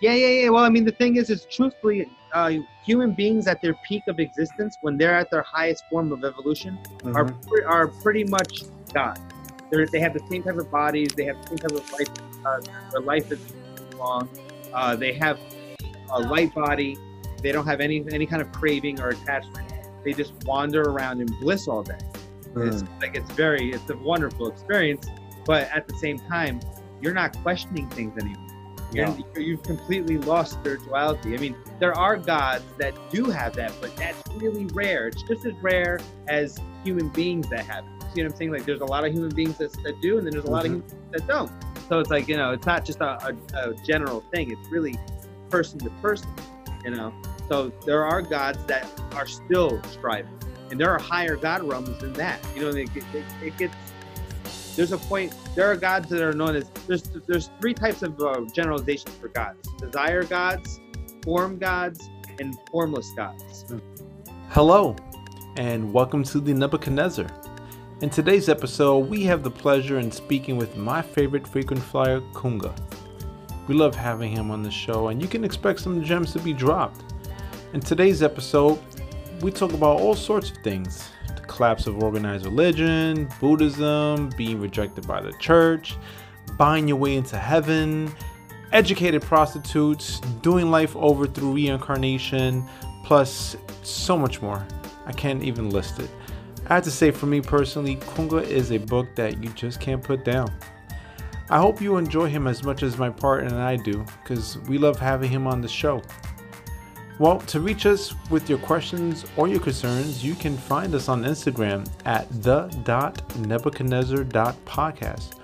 Yeah, yeah, yeah. Well, I mean, the thing is, is truthfully, uh, human beings at their peak of existence, when they're at their highest form of evolution, are Mhm. pre- are pretty much God. They're, they have the same type of bodies. They have the same type of life. Uh, their life is long. Uh, they have a light body. They don't have any any kind of craving or attachment. They just wander around in bliss all day. It's like it's very it's a wonderful experience, but at the same time, you're not questioning things anymore. No. you're- you've completely lost spirituality. I mean, there are gods that do have that, but that's really rare. It's just as rare as human beings that have it. You know what I'm saying? Like, there's a lot of human beings that, that do, and then there's a lot of Mhm. humans that don't. So it's like you know, it's not just a, a, a general thing. It's really person to person. You know. So there are gods that are still striving, and there are higher god realms than that. You know, it, it, it gets there's a point. There are gods that are known as there's there's three types of uh, generalizations for gods: desire gods, form gods, and formless gods. Hello, and welcome to the Nebuchadnezzar. In today's episode, we have the pleasure in speaking with my favorite frequent flyer, Kunga. We love having him on the show, and you can expect some gems to be dropped. In today's episode, we talk about all sorts of things collapse of organized religion, Buddhism, being rejected by the church, buying your way into heaven, educated prostitutes, doing life over through reincarnation, plus so much more. I can't even list it. I have to say, for me personally, Kunga is a book that you just can't put down. I hope you enjoy him as much as my partner and I do, because we love having him on the show. Well, to reach us with your questions or your concerns, you can find us on Instagram at the.nebuchadnezzar.podcast.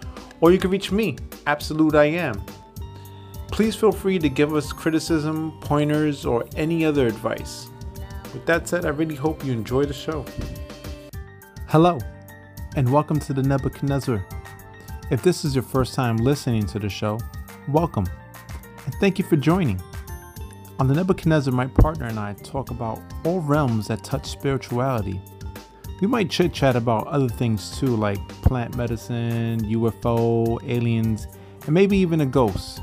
Or you can reach me, Absolute I Am. Please feel free to give us criticism, pointers, or any other advice. With that said, I really hope you enjoy the show. Hello, and welcome to the Nebuchadnezzar. If this is your first time listening to the show, welcome, and thank you for joining. On the Nebuchadnezzar, my partner and I talk about all realms that touch spirituality. We might chit chat about other things too, like plant medicine, UFO, aliens, and maybe even a ghost.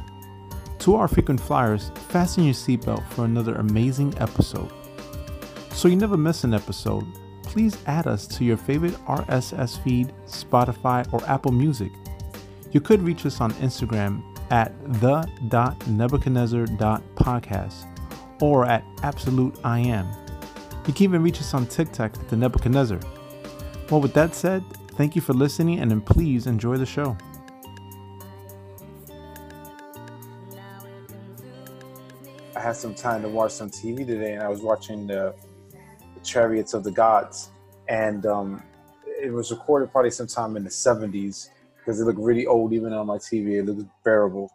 To our frequent flyers, fasten your seatbelt for another amazing episode. So you never miss an episode, please add us to your favorite RSS feed, Spotify, or Apple Music. You could reach us on Instagram at the.nebuchadnezzar.podcast or at absolute I am. You can even reach us on TikTok at the Nebuchadnezzar. Well, with that said, thank you for listening and then please enjoy the show. I had some time to watch some TV today, and I was watching the, Chariots of the Gods, and um, it was recorded probably sometime in the '70s because it looked really old even on my TV. It looked bearable,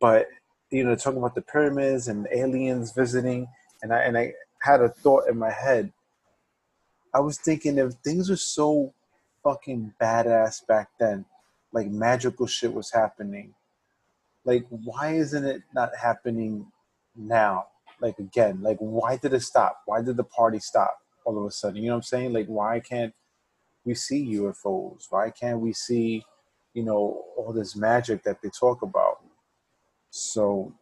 but you know, talking about the pyramids and aliens visiting, and I and I had a thought in my head. I was thinking if things were so fucking badass back then, like magical shit was happening, like why isn't it not happening now? Like again like why did it stop? Why did the party stop all of a sudden? You know what i'm saying? Like why can't we see ufos why can't we see you know all this magic that they talk about. So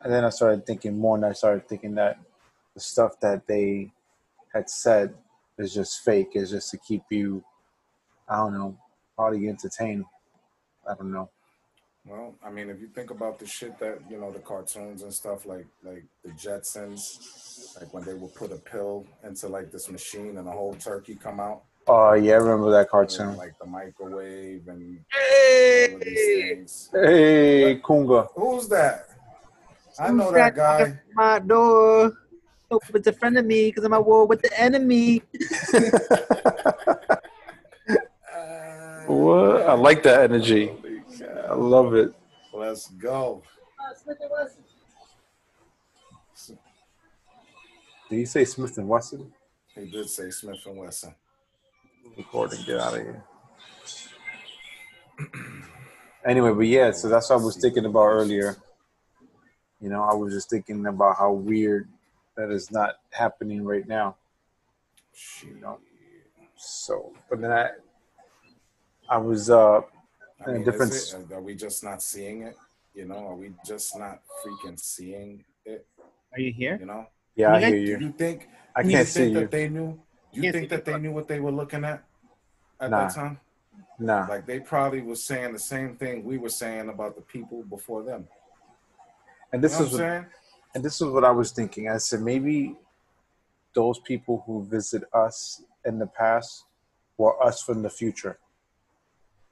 and then i started thinking more and i started thinking that the stuff that they had said is just fake is just to keep you i don't know probably entertained. I don't know. Well, I mean, if you think about the shit that you know, the cartoons and stuff like like the Jetsons, like when they would put a pill into like this machine and a whole turkey come out, oh yeah i remember that and, cartoon like the microwave and Hey! all of hey kunga Who's that? I know that guy. My door. Hope it's a friend of me because I'm at war with the enemy. Uh, What? I like that energy. I love it. Let's go. Did you say Smith and Wesson? He did say Smith and Wesson. Recording, get out of here. Anyway, but yeah, so that's what I was thinking about earlier. You know, I was just thinking about how weird that is not happening right now. You know, so but then I, I was uh I in a mean, different. is it, are we just not seeing it You know, are we just not freaking seeing it? Are you here? You know, Yeah, I You hear do you. you think? I can't you see think you. they knew? Do you Can't think that they knew what they were looking at at Nah. that time? Nah. Like they probably was saying the same thing we were saying about the people before them. And You this know is what I'm what, and this is what I was thinking. I said maybe those people who visit us in the past were us from the future.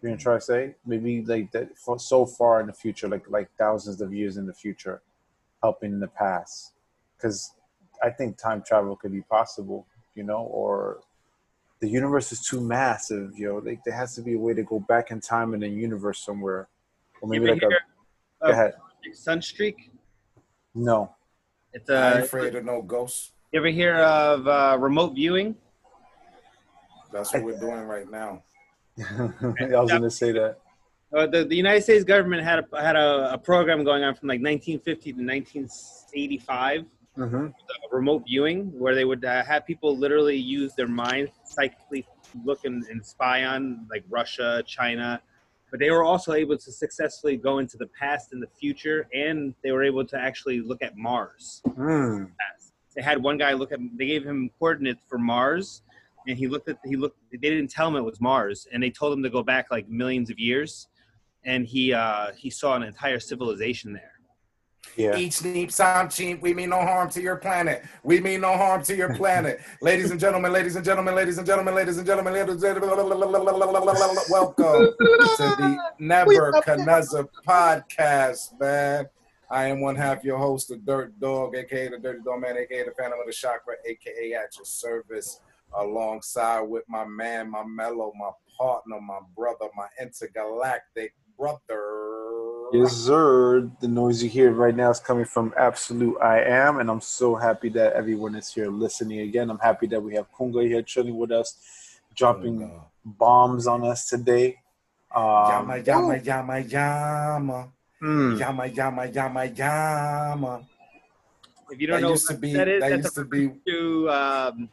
You know what I'm trying to say? Maybe like that for so far in the future, like like thousands of years in the future, helping in the past. Because I think time travel could be possible, you know, or the universe is too massive, you know, Like there has to be a way to go back in time in the universe somewhere. Or maybe like ever a hear go ahead. Sunstreak? No. It's I ain't uh, afraid of no ghosts. you ever hear of uh, remote viewing? That's what we're doing right now. I was gonna say that. Uh, the, the United States government had a, had a, a program going on from like 1950 to 1985, Mm-hmm. uh, remote viewing, where they would uh, have people literally use their mind psychically look and, and spy on like Russia, China, but they were also able to successfully go into the past and the future, and they were able to actually look at Mars. Mm. They had one guy look at. They gave him coordinates for Mars, and he looked at. He looked. They didn't tell him it was Mars, and they told him to go back like millions of years, and he uh, he saw an entire civilization there. Yeah. Eat, sleep, sound, cheap. We mean no harm to your planet. We mean no harm to your planet. ladies and gentlemen, ladies and gentlemen, ladies and gentlemen, ladies and gentlemen, ladies and gentlemen, welcome to the Nebuchadnezzar podcast, man. I am one half your host, the Dirt Dog, aka the Dirty Dog Man, aka the Phantom of the Chakra, aka at your service, alongside with my man, my mellow, my partner, my brother, my intergalactic brother. Yes, sir. The noise you hear right now is coming from Absolute I Am, and I'm so happy that everyone is here listening again. I'm happy that we have Kunga here chilling with us, dropping bombs on us today. Um, Yama yama yama yama mm, yama yama yama yama. If you don't That know used to be. that is, That that's used to be. to um,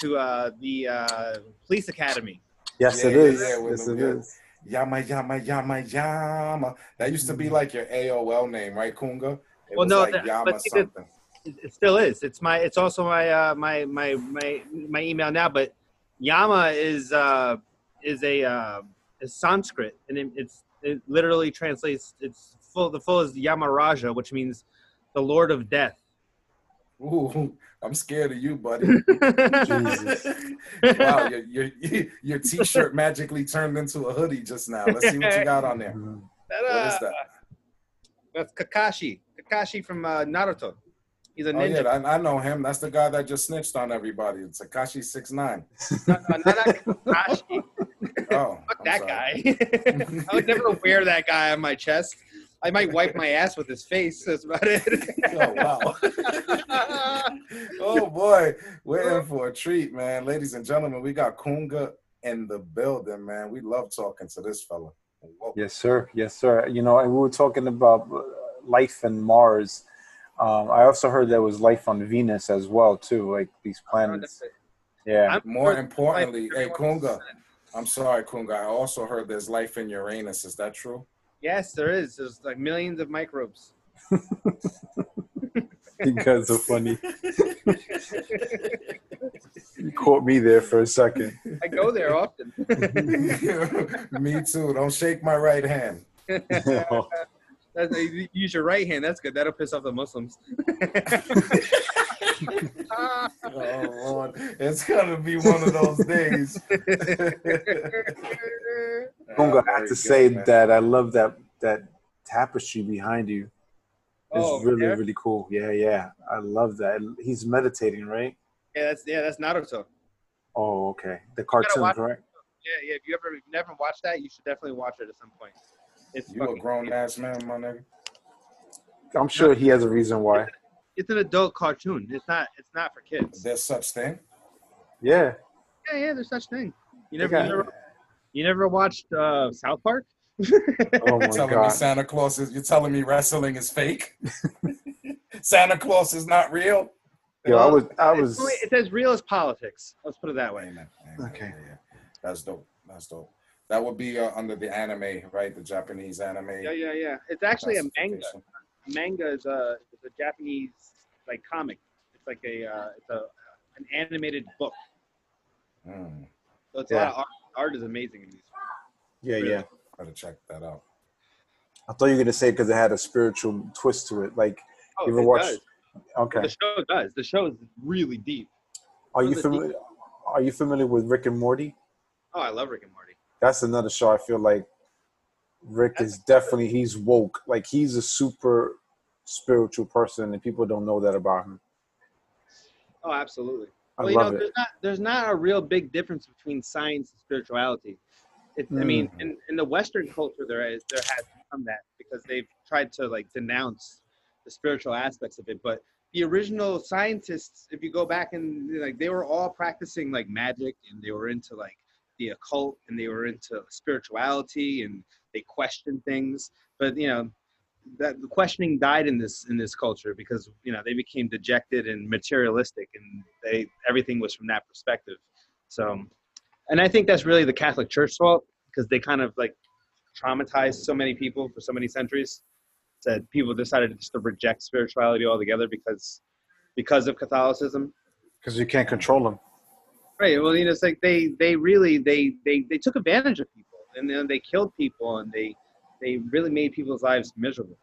to uh, the uh, police academy. yes, Yeah, it yeah, yeah, yes, them, it yeah. is. Yama yama yama yama. That used to be like your AOL name, right, Kunga? It Well, was no, like that- but something. It, it still is. It's my. It's also my uh, my my my my email now. But Yama is uh, is a uh, is Sanskrit, and it, it's it literally translates. It's full. The full is Yamaraja, which means the Lord of Death. Ooh, I'm scared of you, buddy. Jesus. wow, your, your your t-shirt magically turned into a hoodie just now. Let's see what you got on there. That, What is uh, that? That's Kakashi. Kakashi from uh, Naruto. He's a ninja. Oh yeah, I, I know him. That's the guy that just snitched on everybody. It's Tekashi six nine. No, no, not Kakashi. Oh, Fuck I'm that sorry. guy. I would never wear that guy on my chest. I might wipe my ass with his face. That's about it. Oh wow. oh boy, we're in for a treat, man. Ladies and gentlemen, we got Kunga in the building, man. We love talking to this fella. Whoa. Yes, sir. Yes, sir. You know, and we were talking about uh, life in Mars. Um, I also heard there was life on Venus as well, too. Like these planets. Yeah. I'm More importantly, hey Kunga, I'm sorry, Kunga. I also heard there's life in Uranus. Is that true? Yes, there is. There's like millions of microbes. you guys are funny. you caught me there for a second. I go there often. Me too. Don't shake my right hand. That's, use your right hand. That's good. That'll piss off the Muslims. Oh Lord, it's gonna be one of those days. Kunga, I Very have to say man. that I love that that tapestry behind you. It's Oh, really, yeah? really cool. Yeah, yeah. I love that. He's meditating, right? Yeah, that's yeah, that's Naruto. Oh, okay. The cartoon, watch- correct? Yeah, yeah. If you ever if you never watched that, you should definitely watch it at some point. It's You a fucking- grown ass man, my nigga. I'm sure he has a reason why. It's an adult cartoon. It's not. It's not for kids. There's such thing. Yeah. Yeah, yeah. There's such thing. You They never, got- you never, watched uh, South Park? Oh my telling me god. Santa Claus is you're telling me wrestling is fake? Santa Claus is not real? Yo, I was I It's was only- It's as real as politics. Let's put it that way. Amen. Amen. Okay. Yeah, yeah. That's dope. That's dope. That would be uh, under the anime, right? The Japanese anime. Yeah, yeah, yeah. It's actually a manga. classification. manga is a is a Japanese like comic. It's like a uh, it's a an animated book. Mm, So it's a lot of art. Art is amazing in these. Yeah, Really? yeah. gotta check that out. I thought you were gonna say because it had a spiritual twist to it. Like, Oh, you ever it watched? does. Okay. The show does. The show is really deep. Are you the familiar? Are you familiar with Rick and Morty? Oh, I love Rick and Morty. That's another show. I feel like Rick is definitely he's woke. Like he's a super spiritual person, and people don't know that about him. Oh, absolutely. Well, you know, it. there's not there's not a real big difference between science and spirituality. It, I mean, Mm. in, in the Western culture, there is there has become that because they've tried to like denounce the spiritual aspects of it. But the original scientists, if you go back and like, they were all practicing like magic and they were into like the occult and they were into spirituality and they questioned things. But you know, that the questioning died in this in this culture because you know they became dejected and materialistic and they everything was from that perspective. So and i think that's really the catholic church's fault because they kind of like traumatized so many people for so many centuries that people decided just to reject spirituality altogether because because of catholicism. Because you can't control them. Right. Well you know it's like they they really they they, they took advantage of people and then they killed people and they they really made people's lives miserable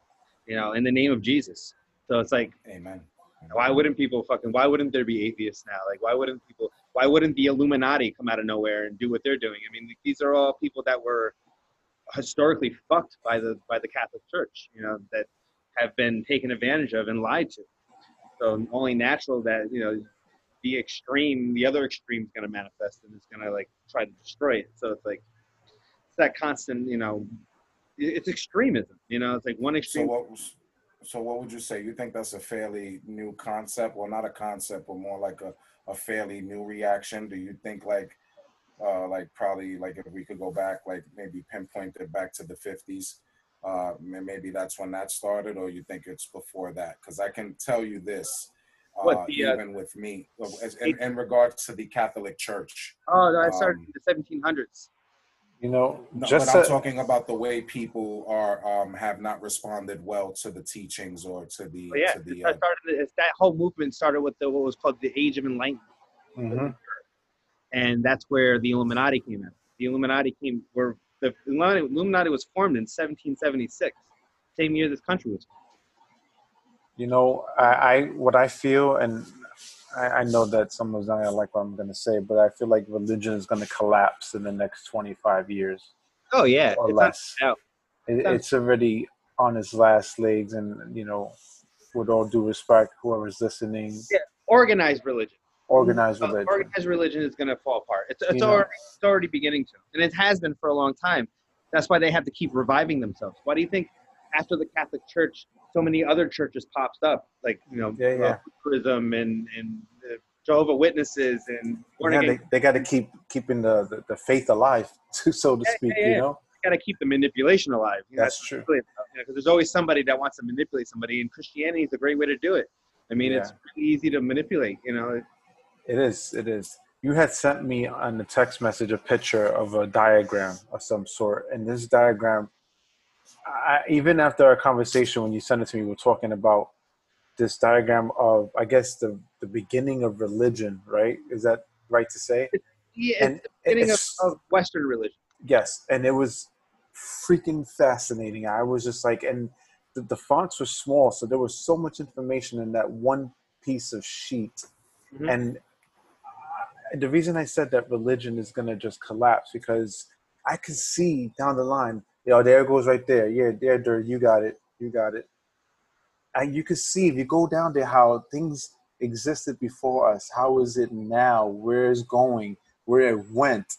you know in the name of jesus. So it's like Amen. why wouldn't people fucking why wouldn't there be atheists now? Like why wouldn't people why wouldn't the illuminati come out of nowhere and do what they're doing? I mean these are all people that were historically fucked by the by the catholic church you know that have been taken advantage of and lied to. So only natural that you know the extreme the other extreme is going to manifest and it's going to like try to destroy it. So it's like it's that constant you know it's extremism you know it's like one extreme. So what? was- So what would you say? You think that's a fairly new concept, well, not a concept, but more like a, a fairly new reaction? Do you think like, uh, like probably like if we could go back, like maybe pinpoint it back to the fifties, uh, maybe that's when that started, or you think it's before that? Because I can tell you this, uh, What, the, uh, even with me, in, in regards to the Catholic Church. oh no i started Um, in the 1700s You know, No, just but I'm to- talking about the way people are um, have not responded well to the teachings or to the yeah, to the that, uh, started, that whole movement started with the, what was called the Age of Enlightenment, Mhm. and that's where the Illuminati came in. The Illuminati came where the Illuminati, Illuminati was formed in 1776, same year this country was. formed. you know, I, I what I feel, and I, I know that someone's not gonna like what I'm gonna say, but I feel like religion is gonna collapse in the next 25 years Oh yeah, or it's not less. out. It, Done. it's already on its last legs, and you know, with all due respect, whoever's listening, Yeah. organized religion. organized Uh, religion. organized religion is going to fall apart. It's, it's already it's already beginning to, and it has been for a long time. That's why they have to keep reviving themselves. Why do you think after the Catholic Church, so many other churches popped up, like you know, Yeah, yeah. Lutheranism and and uh, Jehovah Witnesses and yeah, they, they got to keep keeping the, the, the faith alive, so to Yeah, speak. yeah, You know, got to keep the manipulation alive. You know, that's true. really because there's always somebody that wants to manipulate somebody, and Christianity is a great way to do it. I mean, it's really easy to manipulate. You know, It is. It is. You had sent me on the text message a picture of a diagram of some sort, and this diagram, I, even after our conversation, when you sent it to me, we we're talking about this diagram of, I guess, the the beginning of religion. Right? Is that right to say? yeah, And beginning of, of Western religion. Yes, and it was freaking fascinating. I was just like, and the, the fonts were small, so there was so much information in that one piece of sheet. Mhm. And the reason I said that religion is gonna just collapse because I could see down the line, yo, there it goes right there. Yeah, there, there, you got it, you got it. And you can see if you go down there how things existed before us. How is it now? Where it's going? Where it went?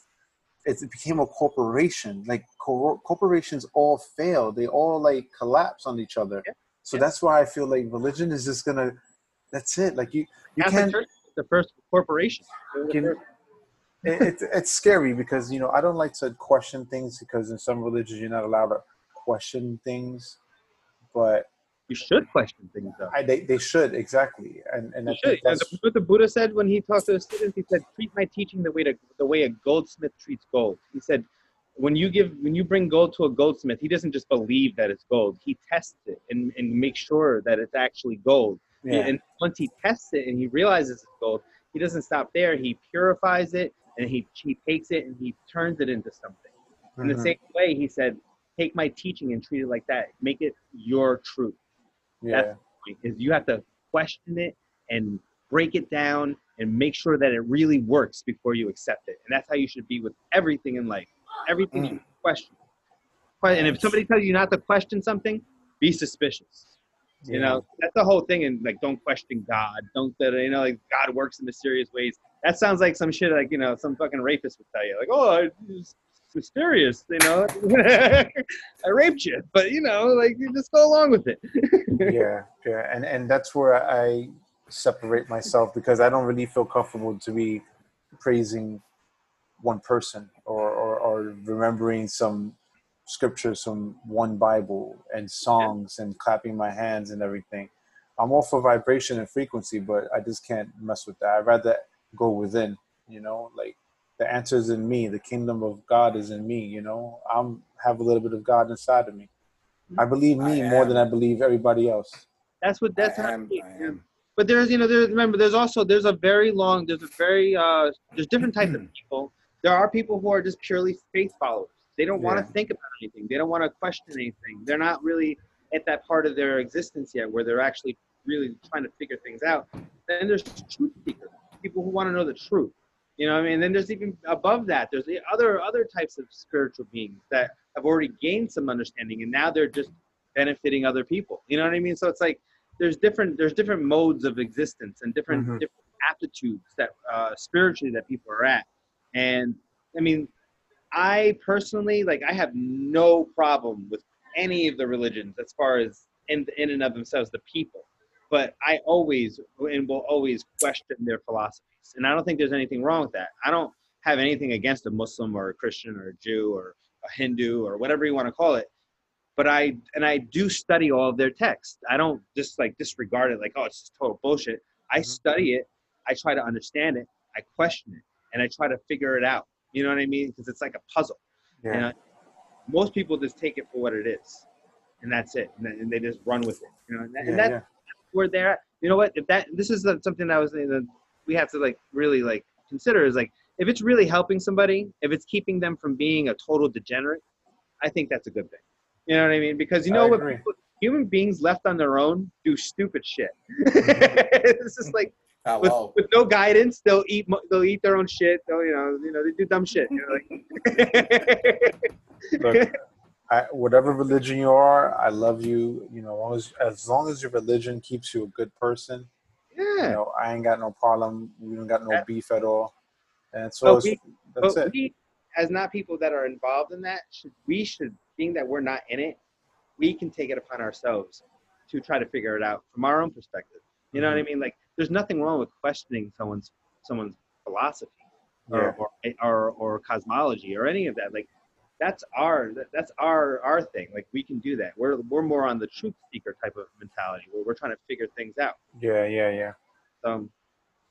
it became a corporation. Like cor- corporations all fail; they all like collapse on each other. Yeah. So Yeah. that's why I feel like religion is just gonna. That's it. Like you, you Catholic can't. Church the first corporation. The first. It, it's it's scary because you know I don't like to question things because in some religions you're not allowed to question things, but You should question things, though. I they, they should exactly and and I should. And that's the, what the Buddha said when he talked to the students, he said, "Treat my teaching the way to the way a goldsmith treats gold." He said, when you give when you bring gold to a goldsmith, he doesn't just believe that it's gold. He tests it and, and makes sure that it's actually gold. Yeah. And once he tests it and he realizes it's gold, he doesn't stop there. He purifies it and he, he takes it and he turns it into something. In the Mhm. same way, he said, take my teaching and treat it like that. Make it your truth. yeah. Is you have to question it and break it down and make sure that it really works before you accept it. And that's how you should be with everything in life. Everything Mm. you question. And if somebody tells you not to question something, be suspicious. You Yeah. know, that's the whole thing. And like, don't question God. Don't that you know, like God works in mysterious ways. That sounds like some shit like you know, some fucking rapist would tell you, like, oh, it's mysterious. You know, I raped you, but you know, like, you just go along with it. yeah, yeah, and and that's where I separate myself because I don't really feel comfortable to be praising one person or or, or remembering some scriptures from one Bible and songs and clapping my hands and everything. I'm all for vibration and frequency, but I just can't mess with that. I'd rather go within, you know, like the answer is in me. The kingdom of God is in me, you know. I'm have a little bit of God inside of me. I believe me I more than I believe everybody else. That's what that's I how am, I am. but there's you know there's remember there's also there's a very long there's a very uh there's different types of people there are people who are just purely faith followers they don't want to think about anything. They don't want to question anything. They're not really at that part of their existence yet where they're actually really trying to figure things out. Then there's truth seekers people who want to know the truth you know what i mean? Then there's even above that there's the other other types of spiritual beings that have already gained some understanding and now they're just benefiting other people you know what i mean? So it's like there's different there's different modes of existence and different Mhm. different aptitudes that uh, spiritually that people are at. And i mean i personally like i have no problem with any of the religions as far as in, in and of themselves the people but i always and will always question their philosophies and i don't think there's anything wrong with that i don't have anything against a muslim or a christian or a jew or a hindu or whatever you want to call it but I and I do study all of their texts. I don't just like disregard it like oh it's just total bullshit. I Mhm. study it, I try to understand it, I question it, and I try to figure it out. You know what I mean? Because it's like a puzzle. Yeah. You know, most people just take it for what it is, and that's it, and, then- and they just run with it. You know, and, that- yeah, and that's yeah. where they're at. You know what? If that this is uh, something that was that we have to like really like consider is like if it's really helping somebody, if it's keeping them from being a total degenerate, I think that's a good thing. You know what I mean? Because you know what? People, human beings left on their own do stupid shit. it's just like with, Hello. with no guidance, they'll eat they'll eat their own shit. They'll you know you know they do dumb shit. You know, like Look, I, whatever religion you are, I love you. You know, as long as, as long as your religion keeps you a good person, you yeah. know, I ain't got no problem. We don't got no Yeah. beef at all. And so But we- that's but it. we, as not people that are involved in that, should, we should, being that we're not in it, we can take it upon ourselves to try to figure it out from our own perspective. You know what I Mm-hmm. mean? Like, there's nothing wrong with questioning someone's someone's philosophy or, Yeah. or, or or cosmology or any of that. Like, that's our that's our our thing. Like, we can do that. We're we're more on the truth seeker type of mentality where we're trying to figure things out. Yeah, yeah, yeah. Um,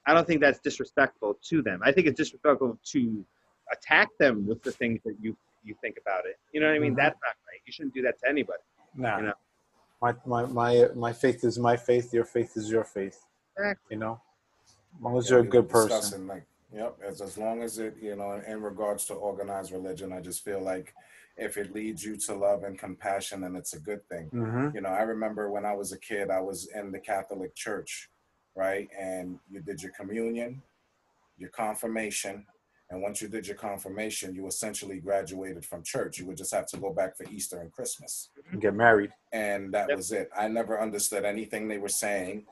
I don't think that's disrespectful to them. I think it's disrespectful to attack them with the things that you you think about it. You know what I mean? Mhm. That's not right. You shouldn't do that to anybody. Nah. You know. My, my, my, my faith is my faith. Your faith is your faith. Exactly. You know, as long as Yeah, you're a good person. discussing, Like, yep, as, as long as it, you know, in regards to organized religion, I just feel like if it leads you to love and compassion, then it's a good thing. Mm-hmm. You know, I remember when I was a kid, I was in the Catholic Church, right? And you did your communion, your confirmation. And once you did your confirmation, you essentially graduated from church. You would just have to go back for Easter and Christmas And Get married. and that Yep. was it. I never understood anything they were saying.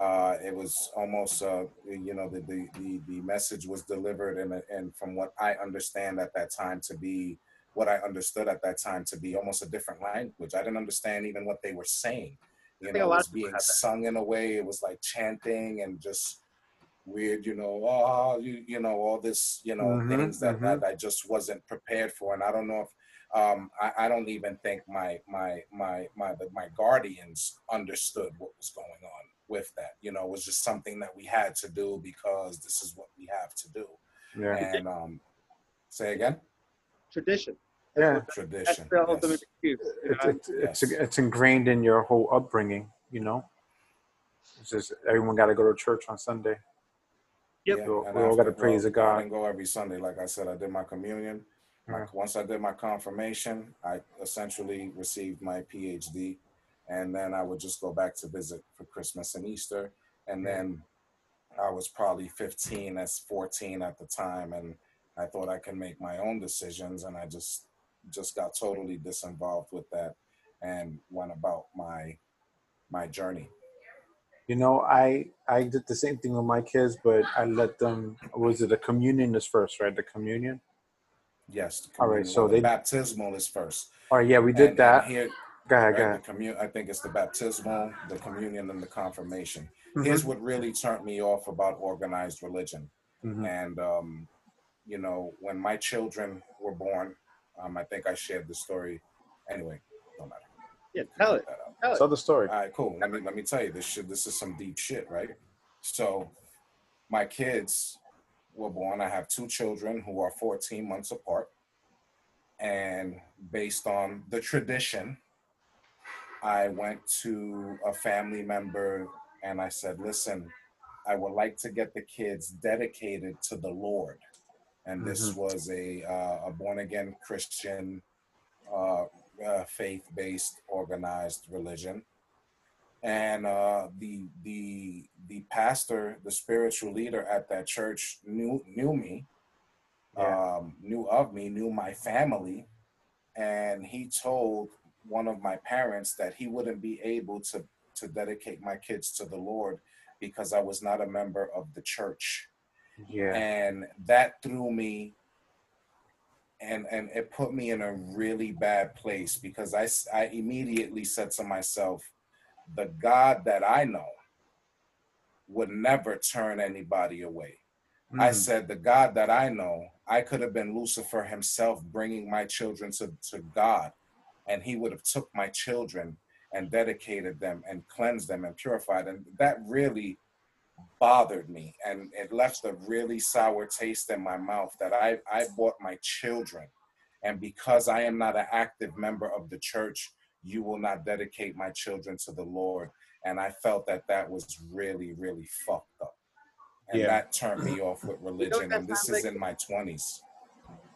Uh, it was almost, uh, you know, the, the the the message was delivered, and and from what I understand at that time to be what I understood at that time to be almost a different language. I didn't understand even what they were saying. You know, it was being sung in a way. It was like chanting and just weird, you know, oh, you, you know, all this, you know, Mhm, things that, mhm. that I just wasn't prepared for. And I don't know if um, I, I don't even think my my my my the, my guardians understood what was going on with that. You know, it was just something that we had to do because this is what we have to do. Yeah. And um, say again. Tradition. Yeah. Tradition. yes. excuse. you It's, know? it's, it's, Yes. it's ingrained in your whole upbringing, you know? It's just everyone got to go to church on Sunday. Yep. We all- we all gotta praise well, the God. I didn't go every Sunday. Like I said, I did my communion. My- Yeah. once I did my confirmation, I essentially received my PhD, and then I would just go back to visit for Christmas and Easter. And then I was probably 15, as 14 at the time, and I thought I could make my own decisions, and I just just got totally disinvolved with that, and went about my my journey. You know, I I did the same thing with my kids, but I let them. Was it the communion is first, right? The communion. Yes. the All right, so the they- baptismal is first. All right, yeah, we did And- that. and here, go ahead, right, go the commun- I think it's the baptismal, the communion, and the confirmation. Mhm, Here's what really turned me off about organized religion. mhm. And um, you know, when my children were born, um, I think I shared the story. Anyway, don't matter. Yeah, tell it. That. Tell. Tell the story. All right, cool. Let me let me tell you this shit. This is some deep shit, right? So, my kids were born. I have two children who are 14 months apart, and based on the tradition, I went to a family member and I said, "Listen, I would like to get the kids dedicated to the Lord." And this was a uh, a born again Christian uh, uh, faith-based organized religion and uh, the the the pastor the spiritual leader at that church knew knew me Yeah. um, knew of me knew my family and he told one of my parents that he wouldn't be able to to dedicate my kids to the lord because i was not a member of the church Yeah. and that threw me and and it put me in a really bad place because I I immediately said to myself the god that i know would never turn anybody away i Mhm. said the god that i know i could have been lucifer himself bringing my children to, to god and he would have took my children and dedicated them and cleansed them and purified and that really bothered me and it left a really sour taste in my mouth that I, I bought my children. And because I am not an active member of the church, you will not dedicate my children to the Lord. And I felt that that was really, really fucked up. And Yeah. that turned me off with religion. that And this is like- in my 20s.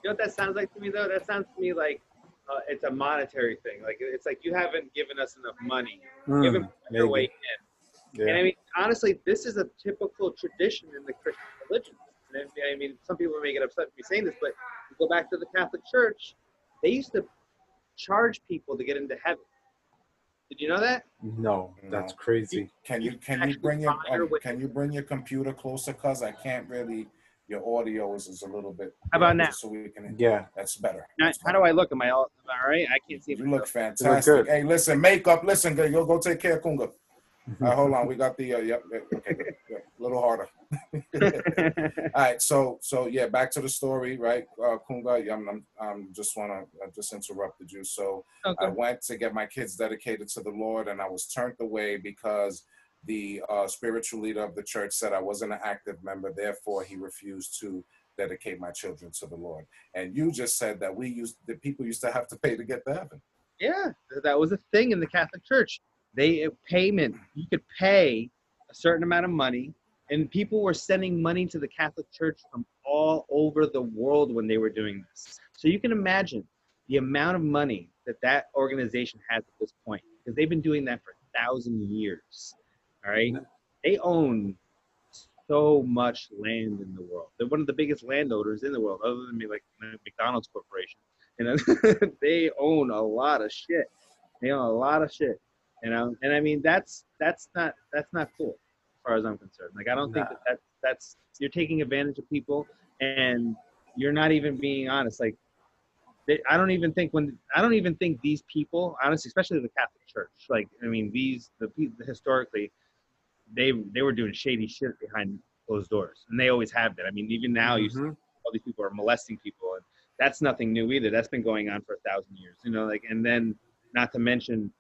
You know what that sounds like to me though? That sounds to me like uh, it's a monetary thing. Like it's like you haven't given us enough money. Mm, Give him your way in. Yeah. And I mean, honestly, this is a typical tradition in the Christian religion. And I mean, some people may get upset with me saying this, but you go back to the Catholic Church, they used to charge people to get into heaven. Did you know that? no, that's No. crazy. Can you can you bring your buy your way- can you bring your computer closer? Cause I can't really. Your audio is, is a little bit. How about now? So we can. Yeah. That's better. Now, That's how better. do I look? Am I all, am I all right? I can't see. You look myself. fantastic. good. Hey, listen, makeup. Listen, girl, you'll go take care of Kunga. All right, hold on. We got the. Uh, yep. yep, Okay. Good, good. A little harder. All right. So so yeah, back to the story, right? Uh, Kunga, yeah, I'm, I'm, I'm just wanna I just interrupted you. So I went to get my kids dedicated to the Lord, and I was turned away because the uh, spiritual leader of the church said I wasn't an active member. Therefore, he refused to dedicate my children to the Lord. And you just said that we used the people used to have to pay to get to heaven. Yeah, that was a thing in the Catholic Church. They payment. You could pay a certain amount of money, and people were sending money to the Catholic Church from all over the world when they were doing this. So you can imagine the amount of money that that organization has at this point, because they've been doing that for a thousand years. All right, they own so much land in the world. They're one of the biggest landowners in the world, other than me, like McDonald's Corporation. You know, they own a lot of shit. They own a lot of shit. You know, and I mean that's that's not that's not cool as far as I'm concerned. Like I don't think Nah. that that's that's you're taking advantage of people and you're not even being honest. Like they, I don't even think when I don't even think these people, honestly, especially the Catholic Church. Like I mean, these the people historically, they they were doing shady shit behind closed doors, and they always have been. I mean, even now you see Mhm. all these people are molesting people, and that's nothing new either. That's been going on for a thousand years, you know. Like, and then not to mention,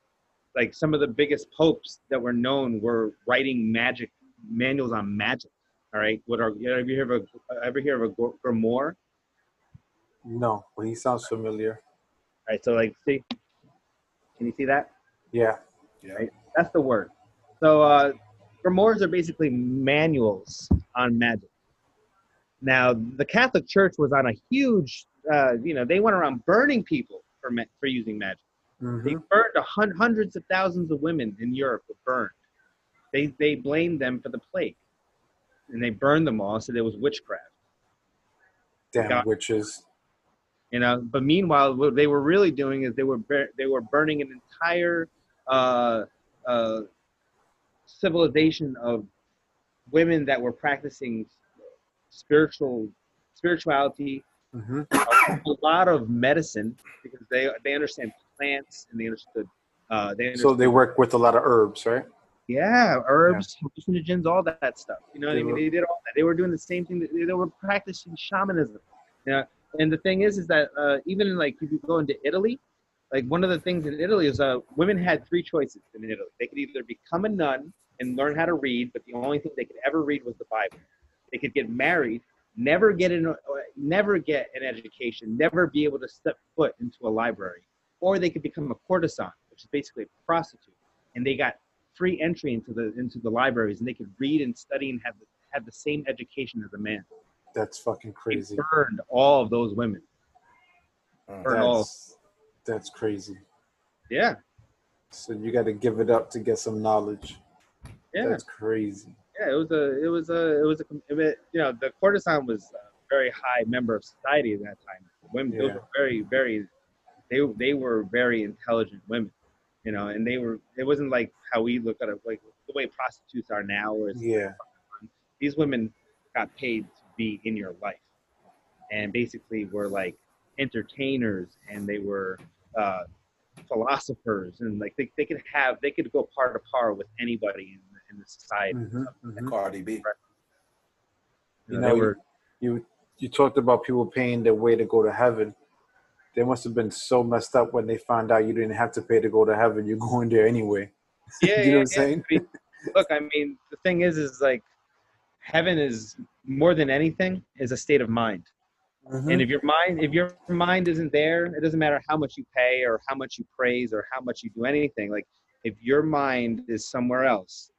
like some of the biggest popes that were known were writing magic manuals on magic. All right, what are you ever hear of a ever hear of a gr- grimoire? No, but he sounds familiar. All right, So like, see, can you see that? Yeah. Yeah. That's the word. So uh, grimoires are basically manuals on magic. Now, the Catholic Church was on a huge, uh, you know, they went around burning people for ma- for using magic. They Mhm. burned a hun- hundreds of thousands of women in Europe were burned. They they blamed them for the plague, and they burned them all. Said it was witchcraft. Damn God. witches. you know but meanwhile what they were really doing is they were bur- they were burning an entire uh, uh, civilization of women that were practicing spiritual spirituality. Hmm a lot of medicine because they they understand plants and they understood uh, they understood, So they work with a lot of herbs, right? yeah herbs hallucinogens all that stuff. You know what They I mean? were- they did all that. They were doing the same thing that they were practicing shamanism. You know and the thing is is that uh, even like if you go into Italy like one of the things in Italy is uh, women had three choices in Italy. They could either become a nun and learn how to read but the only thing they could ever read was the Bible. They could get married never get in never get an education never be able to step foot into a library or they could become a courtesan which is basically a prostitute. And they got free entry into the into the libraries and they could read and study and have the, have the same education as a man. That's fucking they crazy. burned all of those women. Uh, Burn all. That's, that's crazy. yeah So you got to give it up to get some knowledge. yeah That's crazy. yeah it was a it was a it was a it you know the courtesan was a very high member of society at that time women those Yeah. were very very they they were very intelligent women you know and they were it wasn't like how we look at it like the way prostitutes are now it's Yeah. these women got paid to be in your life and basically were like entertainers and they were uh, philosophers and like they, they could have they could go par to par with anybody in the, in the society Mhm, mhm. Cardi B. you You know, know, they were You you talked about people paying their way to go to heaven. They must have been so messed up when they found out you didn't have to pay to go to heaven. You're going there anyway. yeah, You know yeah, what I'm saying? yeah. I mean, look i mean the thing is is like heaven is more than anything is a state of mind Mhm. And if your mind, if your mind isn't there, it doesn't matter how much you pay or how much you praise or how much you do anything. Like if your mind is somewhere else,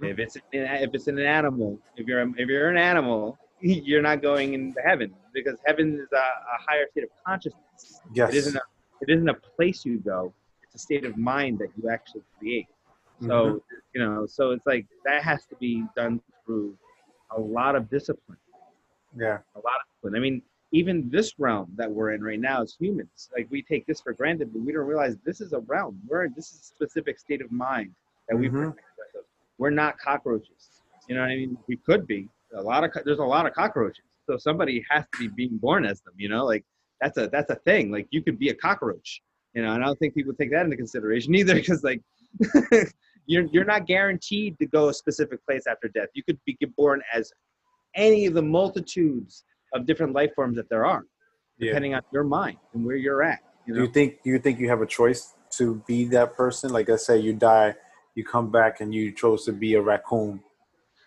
Mhm. if it's if it's in an animal, if you're if you're an animal, you're not going into heaven because heaven is a, a higher state of consciousness. yes. It isn't a it isn't a place you go. It's a state of mind that you actually create. So Mhm. you know, so it's like that has to be done through a lot of discipline yeah. a lot of. I mean, even this realm that we're in right now as humans, like we take this for granted, but we don't realize this is a realm. We're in this is a specific state of mind that we mm-hmm. protect ourselves. We're not cockroaches. You know what I mean? We could be. A lot of there's a lot of cockroaches. So somebody has to be being born as them. You know, like that's a that's a thing. Like you could be a cockroach. You know, and I don't think people take that into consideration either, because like. You're, you're not guaranteed to go a specific place after death. You could be born as any of the multitudes of different life forms that there are, Yeah. depending on your mind and where you're at. You Do you think you think you have a choice to be that person? Like let's say you die, you come back and you chose to be a raccoon.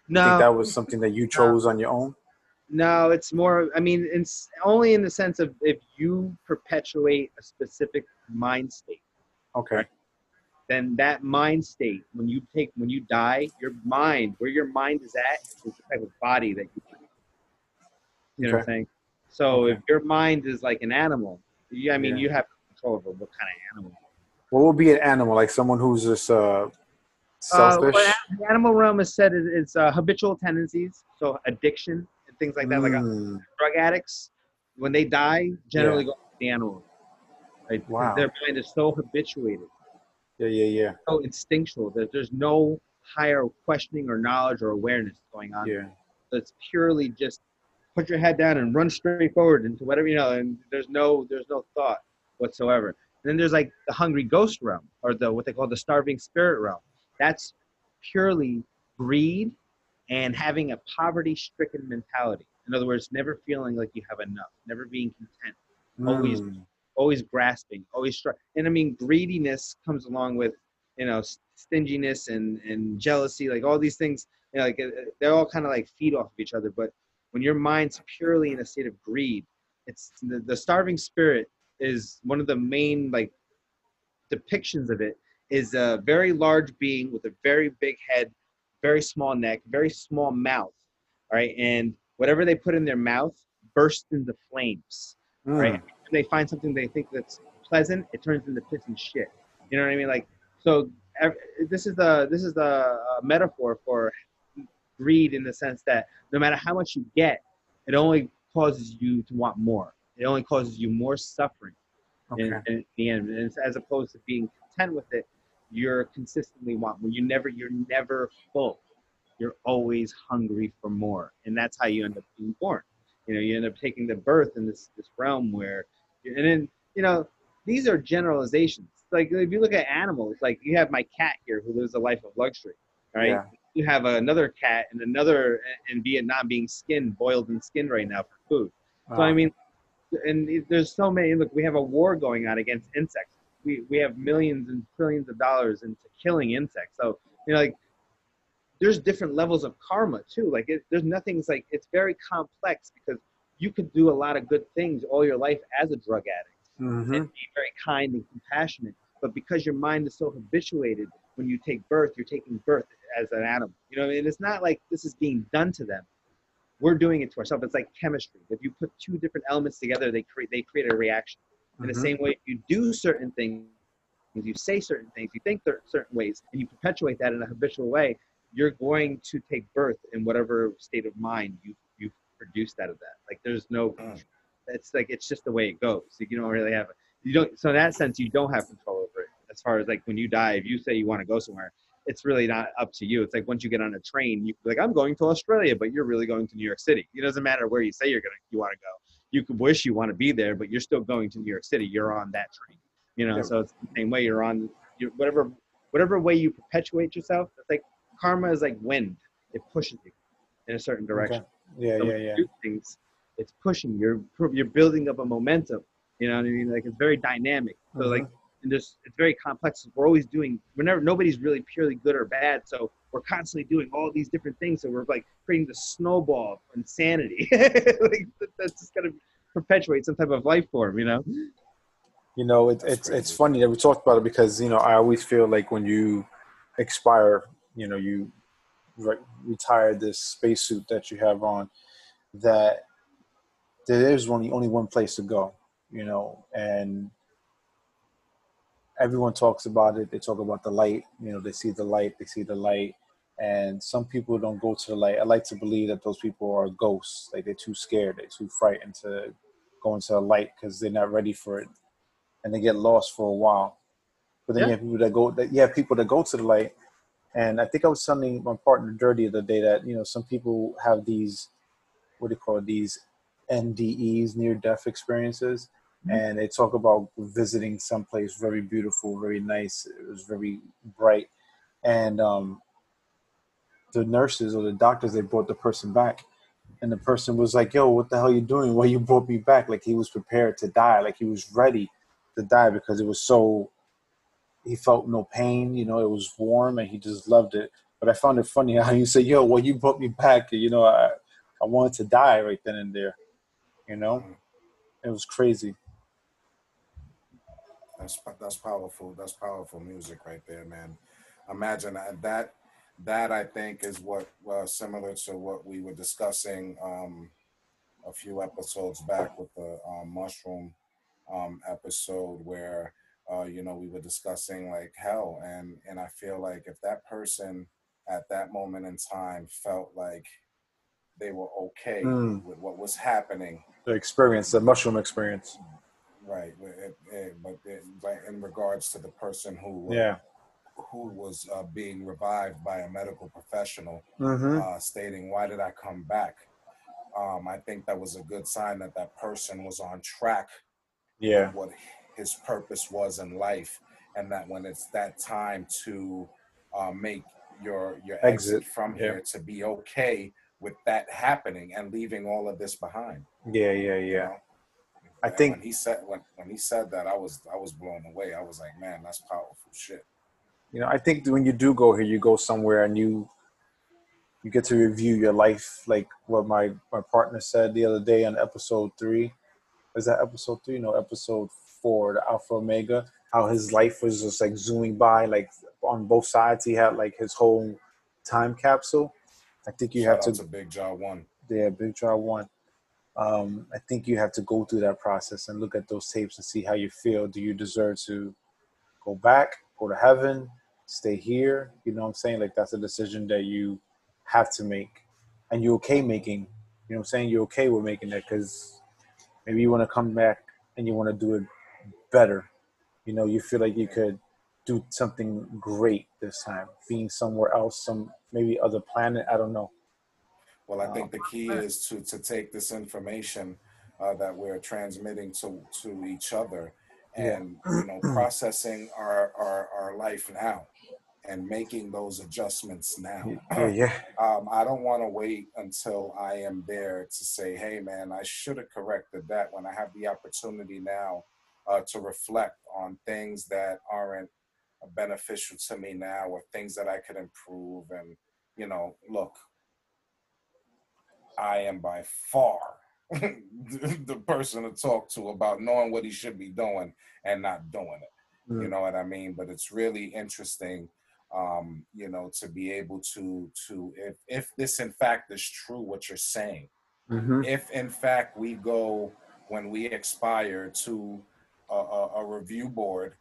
No, you think that was something that you chose on your own? no, it's more. I mean, it's only in the sense of if you perpetuate a specific mind state, Okay. Then that mind state, when you take, when you die, your mind, where your mind is at, is the type of body that you. You know what I'm saying? So Okay. if your mind is like an animal, you, I mean, Yeah. you have control over what kind of animal. What would be an animal? Like someone who's just uh selfish? Uh, what the animal realm is said is it's uh, habitual tendencies, so addiction and things like that. Like uh, Mm, drug addicts, when they die, generally go to the animal. Because Wow. Their mind is so habituated, yeah, yeah, yeah. so instinctual that there's no higher questioning or knowledge or awareness going on. Yeah. It's purely just put your head down and run straight forward into whatever you know, and there's no there's no thought whatsoever. And then there's like the hungry ghost realm, or the what they call the starving spirit realm. That's purely greed and having a poverty-stricken mentality. In other words, never feeling like you have enough, never being content, Always- Mm, always grasping, always try. And I mean, greediness comes along with, you know, stinginess and and jealousy, like all these things. You know, like uh, they all kind of like feed off of each other. But when your mind's purely in a state of greed, it's the, the starving spirit is one of the main like depictions of it is a very large being with a very big head, very small neck, very small mouth. All right, and whatever they put in their mouth bursts into flames. Mm. Right, when they find something they think that's pleasant, it turns into piss and shit. You know what I mean? Like, so ev- this is the this is the uh, metaphor for greed in the sense that no matter how much you get, it only causes you to want more. It only causes you more suffering in, Okay. in the end. And as opposed to being content with it, you're consistently want more. You never, you're never full. You're always hungry for more, and that's how you end up being born. You know, you end up taking the birth in this this realm where, and then you know, these are generalizations. Like if you look at animals, like you have my cat here who lives a life of luxury. right? Yeah. You have another cat and another in Vietnam being skinned, boiled and skinned right now for food. So I mean, and there's so many. Look, we have a war going on against insects. We we have millions and trillions of dollars into killing insects. So you know, like there's different levels of karma too. Like it, there's nothing's like it's very complex because you could do a lot of good things all your life as a drug addict mhm. and be very kind and compassionate. But because your mind is so habituated, when you take birth, you're taking birth as an animal. You know, what I mean, it's not like this is being done to them. We're doing it to ourselves. It's like chemistry. If you put two different elements together, they create they create a reaction. In the Mhm. same way, if you do certain things, you say certain things, you think certain ways, and you perpetuate that in a habitual way, you're going to take birth in whatever state of mind you produced out of that. Like there's no, Mm. it's like it's just the way it goes. You don't really have you don't. So in that sense, you don't have control over it. As far as like when you die, if you say you want to go somewhere, it's really not up to you. It's like once you get on a train, you like I'm going to Australia, but you're really going to New York City. It doesn't matter where you say you're gonna you want to go. You could wish you want to be there, but you're still going to New York City. You're on that train. You know, Yeah. so it's the same way you're on. you're, whatever whatever way you perpetuate yourself. It's like karma is like wind. It pushes you in a certain direction. Yeah, yeah, yeah. do things, it's pushing. You're you're building up a momentum. You know what I mean? Like it's very dynamic. So like Mhm. and just it's very complex. We're always doing. We're never. Nobody's really purely good or bad. So we're constantly doing all these different things. So we're like creating the snowball of insanity. like that- that's just gonna perpetuate some type of life form. You know? You know, it, That's it's it's funny that we talked about it because you know I always feel like when you expire, you know, you re- retire this spacesuit that you have on, that there is only only one place to go, you know, and everyone talks about it. They talk about the light. You know, they see the light. They see the light. And some people don't go to the light. I like to believe that those people are ghosts. Like they're too scared. They're too frightened to go into the light because they're not ready for it, and they get lost for a while. But then Yeah. you have people that go. That you have people that go to the light. And I think I was telling my partner Dirty the other day that you know some people have these, what do you call it, these NDEs, near death experiences, Mhm. and they talk about visiting someplace very beautiful, very nice. It was very bright, and um, the nurses or the doctors they brought the person back, and the person was like, "Yo, what the hell you doing? Why you brought me back?" Like he was prepared to die, like he was ready to die because it was so. He felt no pain, you know. It was warm, and he just loved it. But I found it funny how you say, "Yo, well, you brought me back," you know. I I wanted to die right then and there, you know. It was crazy. That's that's powerful. That's powerful music right there, man. Imagine that. That, that I think is what uh, similar to what we were discussing um, a few episodes back with the um, mushroom um, episode, where uh, you know we were discussing like hell, and and I feel like if that person at that moment in time felt like they were okay Mm. with what was happening The experience, the mushroom experience. Right, but it, it, but, it, but in regards to the person who Yeah. who was uh, being revived by a medical professional, Mm-hmm. uh, stating, "Why did I come back?" Um, I think that was a good sign that that person was on track Yeah. what his purpose was in life, and that when it's that time to uh, make your your exit, Exit, from yeah. here, to be okay with that happening and leaving all of this behind. Yeah. Yeah. you Yeah. know? I And think- when he said when, when he said that, I was I was blown away. I was like, man, that's powerful shit. You know, I think when you do go here, you go somewhere and you you get to review your life, like what my my partner said the other day on episode three. is that episode three? No, episode four, the Alpha Omega. How his life was just like zooming by, like on both sides. He had like his whole time capsule. I think you Shout have to to Big Jaw One. yeah, Big Draw One. Um, I think you have to go through that process and look at those tapes and see how you feel. Do you deserve to go back, go to heaven, stay here? You know what I'm saying? Like that's a decision that you have to make, and you're okay making. You know what I'm saying? You're okay with making that because maybe you want to come back and you want to do it better. You know, you feel like you could do something great this time, being somewhere else, some maybe other planet. I don't know. Well, I think the key is to to take this information uh, that we're transmitting to to each other and you know processing our, our our life now and making those adjustments now. Yeah, yeah. Um, I don't want to wait until I am there to say, "Hey, man, I should have corrected that." When I have the opportunity now uh, to reflect on things that aren't beneficial to me now, or things that I could improve, and you know, look, I am by far the person to talk to about knowing what he should be doing and not doing it. You Mm. know what I mean? But it's really interesting, um, you know, to be able to to if if this in fact is true, what you're saying. Mhm. If in fact we go when we expire to a, a, a review board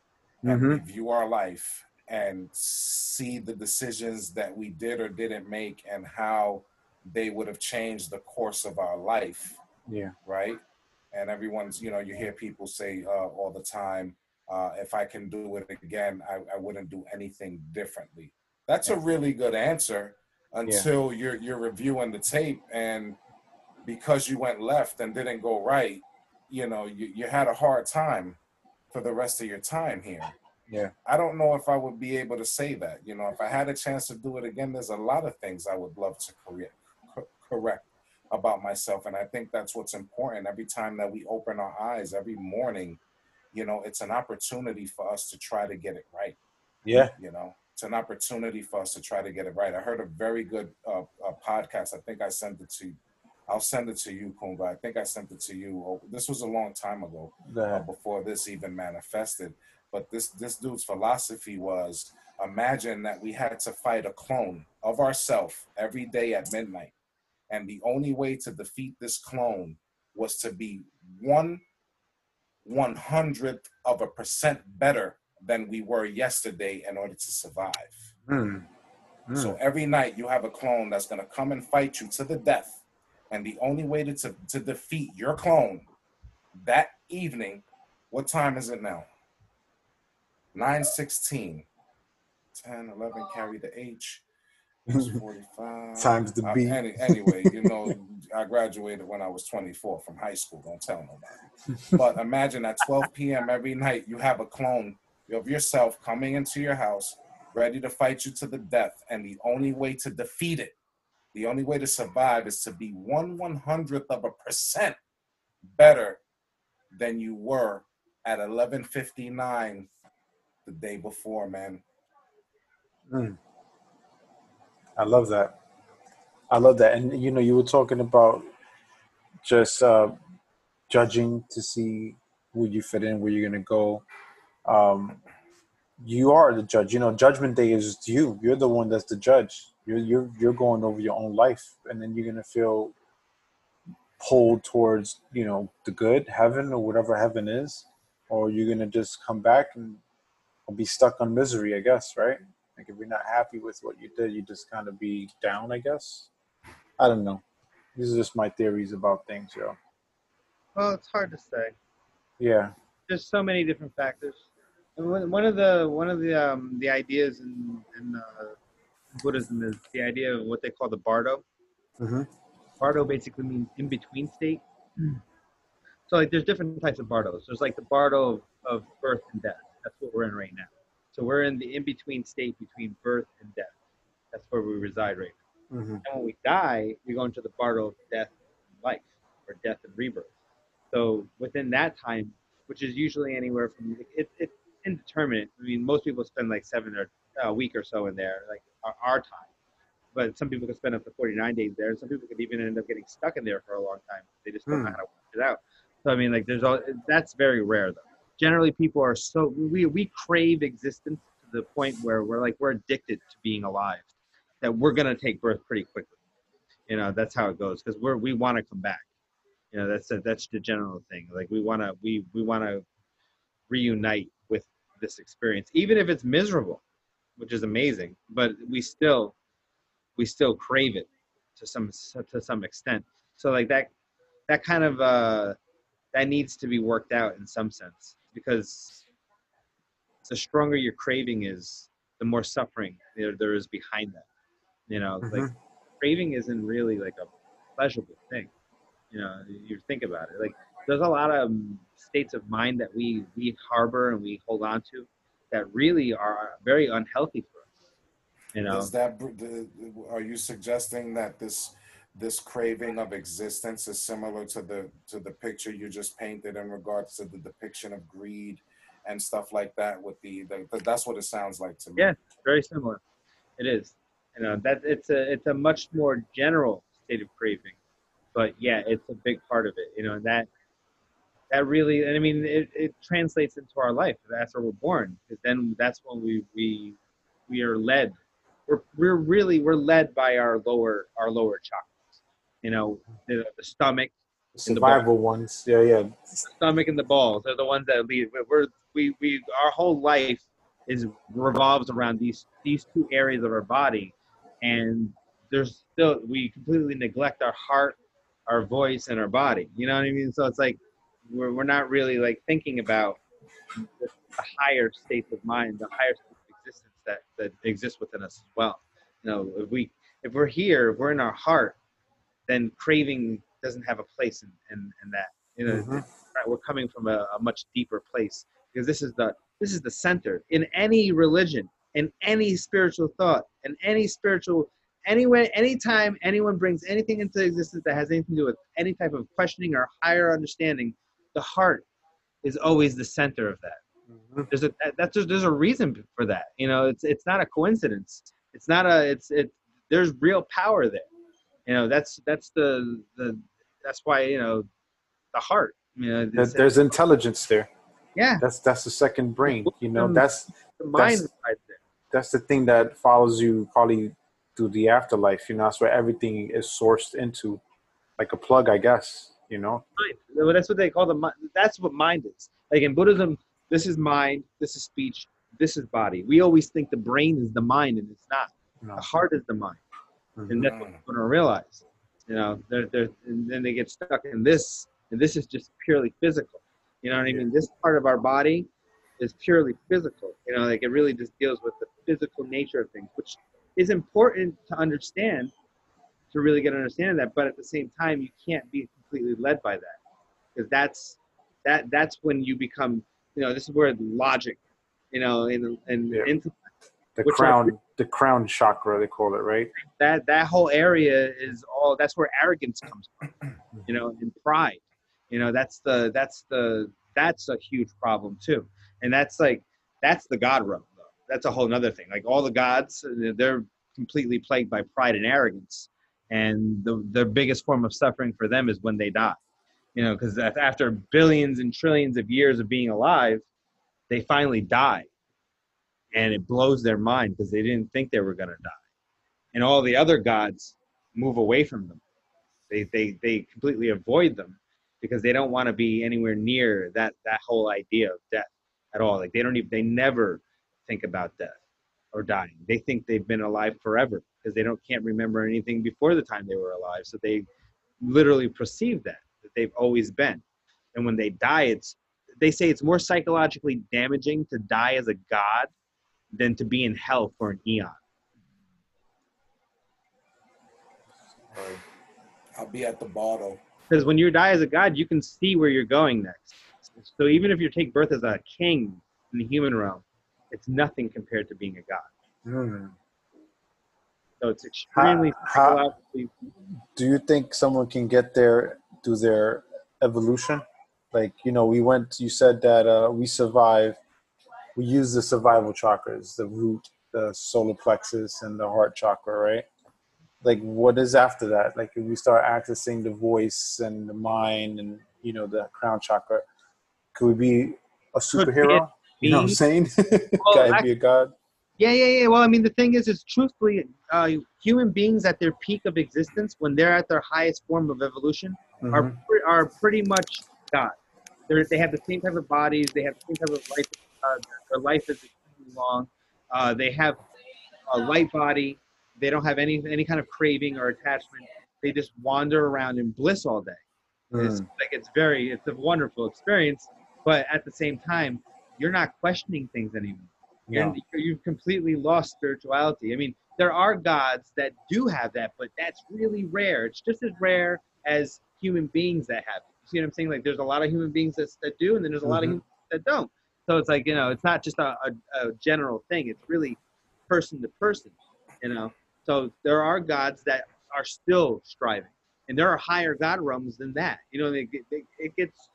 and Mhm. review our life and see the decisions that we did or didn't make and how they would have changed the course of our life Yeah. right? And everyone's, you know, you hear people say uh, all the time, uh, if I can do it again, I, I wouldn't do anything differently. That's a really good answer until you're you're reviewing the tape and because you went left and didn't go right, you know, you, you had a hard time for the rest of your time here. Yeah. I don't know if I would be able to say that. You know, if I had a chance to do it again, there's a lot of things I would love to correct, correct about myself. And I think that's what's important. Every time that we open our eyes, every morning, you know, it's an opportunity for us to try to get it right. Yeah. You know, it's an opportunity for us to try to get it right. I heard a very good uh, uh, podcast. I think I sent it to I'll send it to you, Kunga. I think I sent it to you. This was a long time ago uh, before this even manifested. But this this dude's philosophy was imagine that we had to fight a clone of ourselves every day at midnight, and the only way to defeat this clone was to be one one hundredth of a percent better than we were yesterday in order to survive. Mm. Mm. So every night you have a clone that's gonna come and fight you to the death. And the only way to, to, to defeat your clone that evening, what time is it now? 916. 10, 11, carry the H. It's 45. Times the Uh, B. any, anyway, you know, I graduated when I was 24 from high school. Don't tell nobody. But imagine at 12 p.m. every night, you have a clone of yourself coming into your house, ready to fight you to the death. And the only way to defeat it, the only way to survive is to be one one hundredth of a percent better than you were at 11:59 the day before, man. Mm. I love that. I love that. And you know, you were talking about just uh, judging to see where you fit in, where you're gonna go. Um, you are the judge. You know, Judgment Day is just you. You're the one that's the judge. You're you're you're going over your own life, and then you're gonna feel pulled towards you know the good heaven or whatever heaven is, or you're gonna just come back and be stuck on misery. I guess, right? Like if you're not happy with what you did, you just kind of be down. I guess. I don't know. These are just my theories about things, yo. Well, it's hard to say. Yeah. There's so many different factors. One of the one of the um, the ideas in, in uh, Buddhism is the idea of what they call the bardo. hmm Bardo basically means in between state. So like there's different types of bardos. There's like the bardo of, of birth and death. That's what we're in right now. So we're in the in between state between birth and death. That's where we reside right now. hmm And when we die, we go into the bardo of death and life, or death and rebirth. So within that time, which is usually anywhere from it, it's indeterminate. I mean, most people spend like seven or a week or so in there, like our, our time. But some people can spend up to 49 days there. and Some people could even end up getting stuck in there for a long time. They just don't know Hmm. how to work it out. So I mean, like, there's all that's very rare though. Generally, people are so we we crave existence to the point where we're like we're addicted to being alive, that we're gonna take birth pretty quickly. You know, that's how it goes because we're we want to come back. You know, that's a, that's the general thing. Like we wanna we we wanna reunite this experience, even if it's miserable, which is amazing. But we still we still crave it to some to some extent. So like that that kind of uh, that needs to be worked out in some sense because the stronger your craving is, the more suffering there, there is behind that. You know, like Mhm. craving isn't really like a pleasurable thing. You know, you think about it. Like there's a lot of states of mind that we we harbor and we hold on to that really are very unhealthy for us. You know, Is that are you suggesting that this this craving of existence is similar to the to the picture you just painted in regards to the depiction of greed and stuff like that with the, the that's what it sounds like to me. Yeah. very similar. It is. You know that it's a it's a much more general state of craving, but yeah, it's a big part of it. You know and that that really and I mean it, it translates into our life. That's where we're born because then that's when we we we are led. We're we're really we're led by our lower our lower chakras. You know the, the stomach, the Survival ones. Yeah, yeah. stomach and the balls are the ones that lead. We're we we our whole life is revolves around these these two areas of our body, and there's still we completely neglect our heart, our voice, and our body. You know what I mean? So it's like we're we're not really like thinking about the, the higher states of mind, the higher existence that that exist within us as well. You know, if we if we're here, if we're in our heart, then craving doesn't have a place in in, in that. You know, Mhm. We're coming from a, a much deeper place because this is the this is the center in any religion, in any spiritual thought, in any spiritual anywhere, anytime anyone brings anything into existence that has anything to do with any type of questioning or higher understanding, the heart is always the center of that. Mhm. There's a that's just, there's a reason for that. You know, it's it's not a coincidence. It's not a it's it. There's real power there. You know, that's that's the the that's why you know the heart. You know, There- it's- There's intelligence there. yeah, That's that's the second brain. You know, that's the mind that's- resides there. that's the thing that follows you probably through the afterlife. You know, that's where everything is sourced into, like a plug, I guess. You know. Mind. Well, That's what they call the mind. That's what mind is. Like in Buddhism, this is mind, this is speech, this is body. We always think the brain is the mind, and it's not. No. The heart is the mind, and that's what mm-hmm. people don't realize. You know, they're, they're, and then they get stuck in this, and this is just purely physical. You know what I mean? This part of our body is purely physical. You know, like it really just deals with the physical nature of things, which is important to understand to really get an understanding of that. But at the same time, you can't be completely led by that because that's that that's when you become. You know, this is where logic, you know, and and Yeah. into the which are- crown, the crown chakra, they call it, right? that that whole area is all that's where arrogance comes from you know and pride you know that's the that's the that's a huge problem too and that's like that's the god realm though that's a whole nother thing like all the gods they're completely plagued by pride and arrogance and the biggest form of suffering for them is when they die you know because after billions and trillions of years of being alive they finally die and it blows their mind because they didn't think they were going to die and all the other gods move away from them. They they they completely avoid them because they don't want to be anywhere near that that whole idea of death at all. Like they don't even they never think about death or dying. They think they've been alive forever because they don't can't remember anything before the time they were alive. So they literally perceive that that they've always been. And when they die, it's they say it's more psychologically damaging to die as a god than to be in hell for an eon. I'll be at the bottle. Because when you die as a god, you can see where you're going next. So even if you take birth as a king in the human realm, it's nothing compared to being a god. Hmm. So it's extremely How-. Do you think someone can get there through their evolution? Like, you know, we went, you said that uh, we survive, we use the survival chakras, the root, the solar plexus, and the heart chakra, right? Like, what is after that? Like, if we start accessing the voice and the mind and you know, the crown chakra. Could we be a superhero? You know what I'm saying? Well, Gotta I- be a god. Yeah, yeah, yeah. Well, I mean, the thing is, is truthfully, uh, human beings at their peak of existence, when they're at their highest form of evolution, are Mhm. pre- are pretty much God. They're, they have the same type of bodies. They have the same type of life. Uh, their life is extremely long. Uh, they have a light body. They don't have any any kind of craving or attachment. They just wander around in bliss all day. It's Mm. like it's very it's a wonderful experience, but at the same time, you're not questioning things anymore. You're, No. you've completely lost spirituality. I mean, there are gods that do have that, but that's really rare. It's just as rare as human beings that have it. You see what I'm saying? Like, there's a lot of human beings that, that do, and then there's a lot of Mhm. humans that don't. So it's like, you know, it's not just a, a, a general thing. It's really person to person, you know? So there are gods that are still striving, and there are higher god realms than that. You know, they, they, it gets,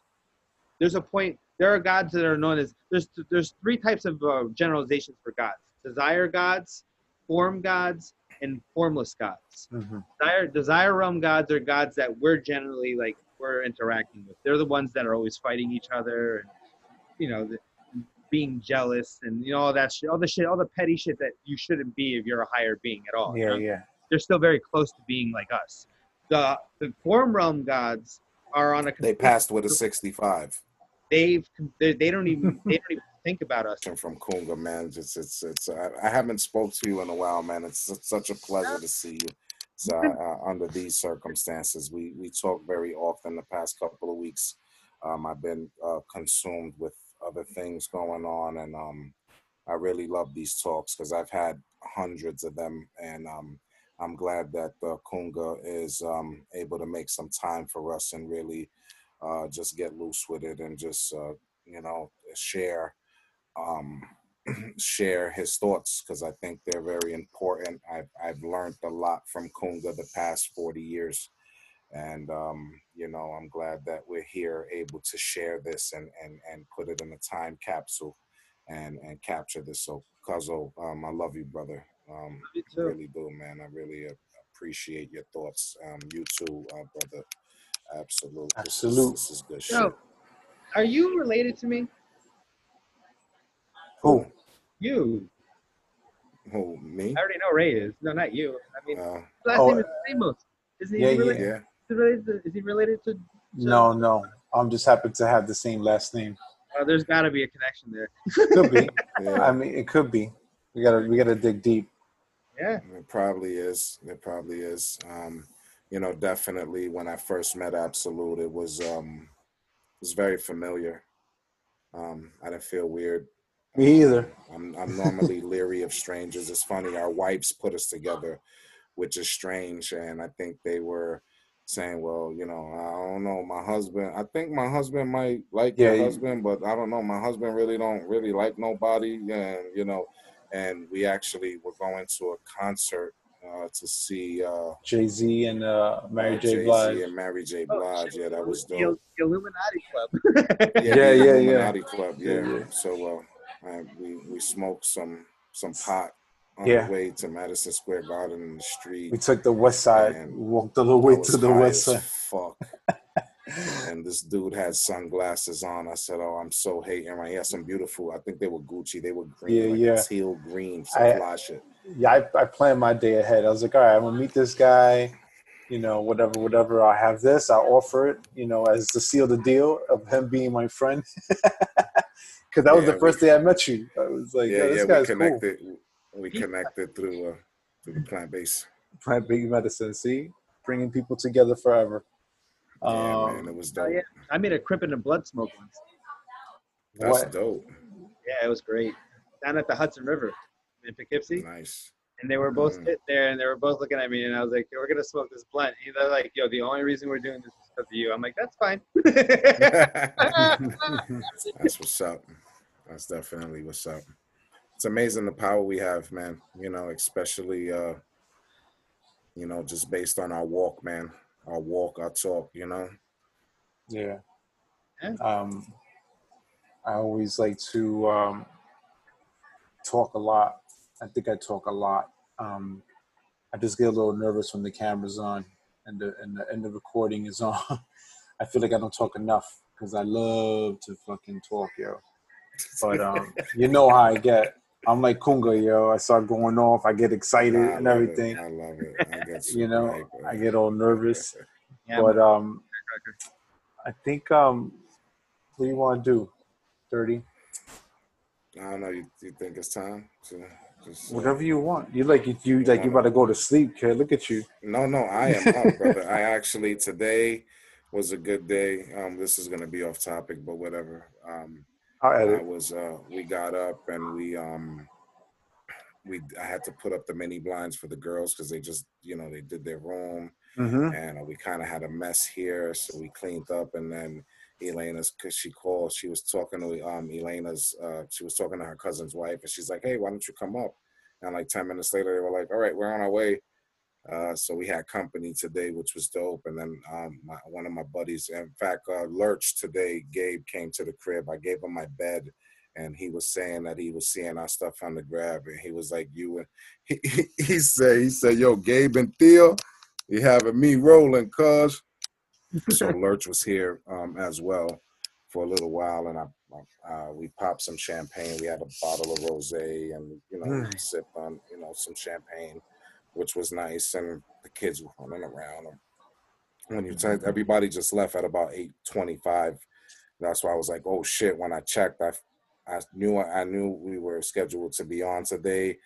there's a point, there are gods that are known as, there's, there's three types of uh, generalizations for gods desire gods, form gods, and formless gods Mhm. desire desire realm gods are gods that we're generally like we're interacting with. They're the ones that are always fighting each other and you know the, being jealous and you know all that shit, all the shit, all the petty shit that you shouldn't be if you're a higher being at all. you Yeah, know? yeah. They're still very close to being like us. The the form realm gods are on a They passed with a 65 they've they, they don't even they don't even think about us. from Kunga, man. It's it's it's. I, I haven't spoke to you in a while, man. It's, it's such a pleasure to see you. So, uh, under these circumstances, we we talk very often. The past couple of weeks, um, I've been uh, consumed with other things going on, and um, I really love these talks because I've had hundreds of them, and um, I'm glad that uh, Kunga is um, able to make some time for us and really uh, just get loose with it and just uh, you know share um, share his thoughts because I think they're very important. I've I've learned a lot from Kunga the past 40 years. And um, you know, I'm glad that we're here able to share this and and and put it in a time capsule and and capture this. So Kazo, um, I love you, brother. Um, I too. really do, man. I really appreciate your thoughts. Um, you too, uh, brother. Absolute. This is- This is, good Yo, shit. are you related to me? Who? You. Who me? I already know Ray is. No, not you. I mean, Uh, last Oh, name is Ramos. Isn't he yeah, yeah. related? yeah. Is he related to, is he related to No, no. I'm just happy to have the same last name. uh, there's got to be a connection there. Could be. Yeah. I mean, it could be. We gotta we gotta dig deep. Yeah. It probably is. It probably is. Um, you know, definitely when I first met Absolute, it was um, it was very familiar. Um, I didn't feel weird. Me either. I'm I'm normally leery of strangers. It's funny, our wives put us together, which is strange, and I think they were saying, "Well, you know, I don't know, my husband. I think my husband might like Yeah, your you- husband, but I don't know. My husband really don't really like nobody, and you know." And we actually were going to a concert uh, to see uh, Jay Z and uh, Mary J. Jay-Z Blige. and Mary J. Oh, Blige. shit. yeah, that was The, dope. the Illuminati Club. Yeah, the yeah, yeah. Illuminati Club. Yeah, Yeah. yeah. So uh, we we smoked some some pot on Yeah. the way to Madison Square Garden in the street. We took the west side, Man, walked all the way to the west side. Fuck. and this dude had sunglasses on. I said, "Oh, I'm so hating right here. Some beautiful. I think they were Gucci. They were green, Yeah, like yeah. teal green, some I- fly shit. Yeah, I, I planned my day ahead. I was like, all right, I'm gonna meet this guy. You know, whatever, whatever. I have this. I'll offer it. You know, as to seal the deal of him being my friend. Because that was Yeah, the first day I met you. I was like, yeah, yeah, this yeah. We guy's cool. connected. We connected through uh, through the plant base. Plant big medicine. See, bringing people together forever. Yeah, Um, man, it was Oh, dope. yeah. I made a Crip and a Blood smoke once. That's what? dope. Yeah, it was great. Down at the Hudson River in Poughkeepsie. Nice. And they were both Mm. sitting there and they were both looking at me and I was like, we're going to smoke this blunt. And they're like, yo, the only reason we're doing this is because of you. I'm like, that's fine. That's what's up. That's definitely what's up. It's amazing the power we have, man. You know, especially uh, you know, just based on our walk, man. Our walk, our talk, you know. Yeah. Yeah. Um, I always like to um, talk a lot. I think I talk a lot. Um, I just get a little nervous when the camera's on and the and the, and the recording is on. I feel like I don't talk enough because I love to fucking talk, yo. But um, you know how I get. I'm like Kunga, yo. I start going off. I get excited I and everything. It. I love it. I get You know, super I get all nervous. Yeah, But um, I think um, what do you want to do? Thirty, I don't know. You, you think it's time to just uh, whatever you want. You like you, you like you about to go to sleep, kid. Look at you. No, no, I am up, brother. I actually today was a good day. Um, this is gonna be off topic, but whatever. Um, I'll I edit. was uh, we got up and we um, we I had to put up the mini blinds for the girls because they just you know they did their room Mm-hmm. and we kind of had a mess here, so we cleaned up and then. Elena's because she called. She was talking to um Elena's. Uh, she was talking to her cousin's wife, and she's like, "Hey, why don't you come up?" And like ten minutes later, they were like, "All right, we're on our way." Uh, so we had company today, which was dope. And then um, my, one of my buddies, in fact, uh, Lurch today, Gabe came to the crib. I gave him my bed, and he was saying that he was seeing our stuff on the grab, and he was like, "You," and he, he, he said, "He said, yo, Gabe and Theo, you having me rolling, cuz." So Lurch was here um, as well for a little while, and I, uh, we popped some champagne. We had a bottle of rosé, and you know, Mm. sipped on you know some champagne, which was nice. And the kids were running around. And when you t- everybody just left at about eight twenty-five. That's why I was like, oh shit. When I checked, I I knew I knew we were scheduled to be on today.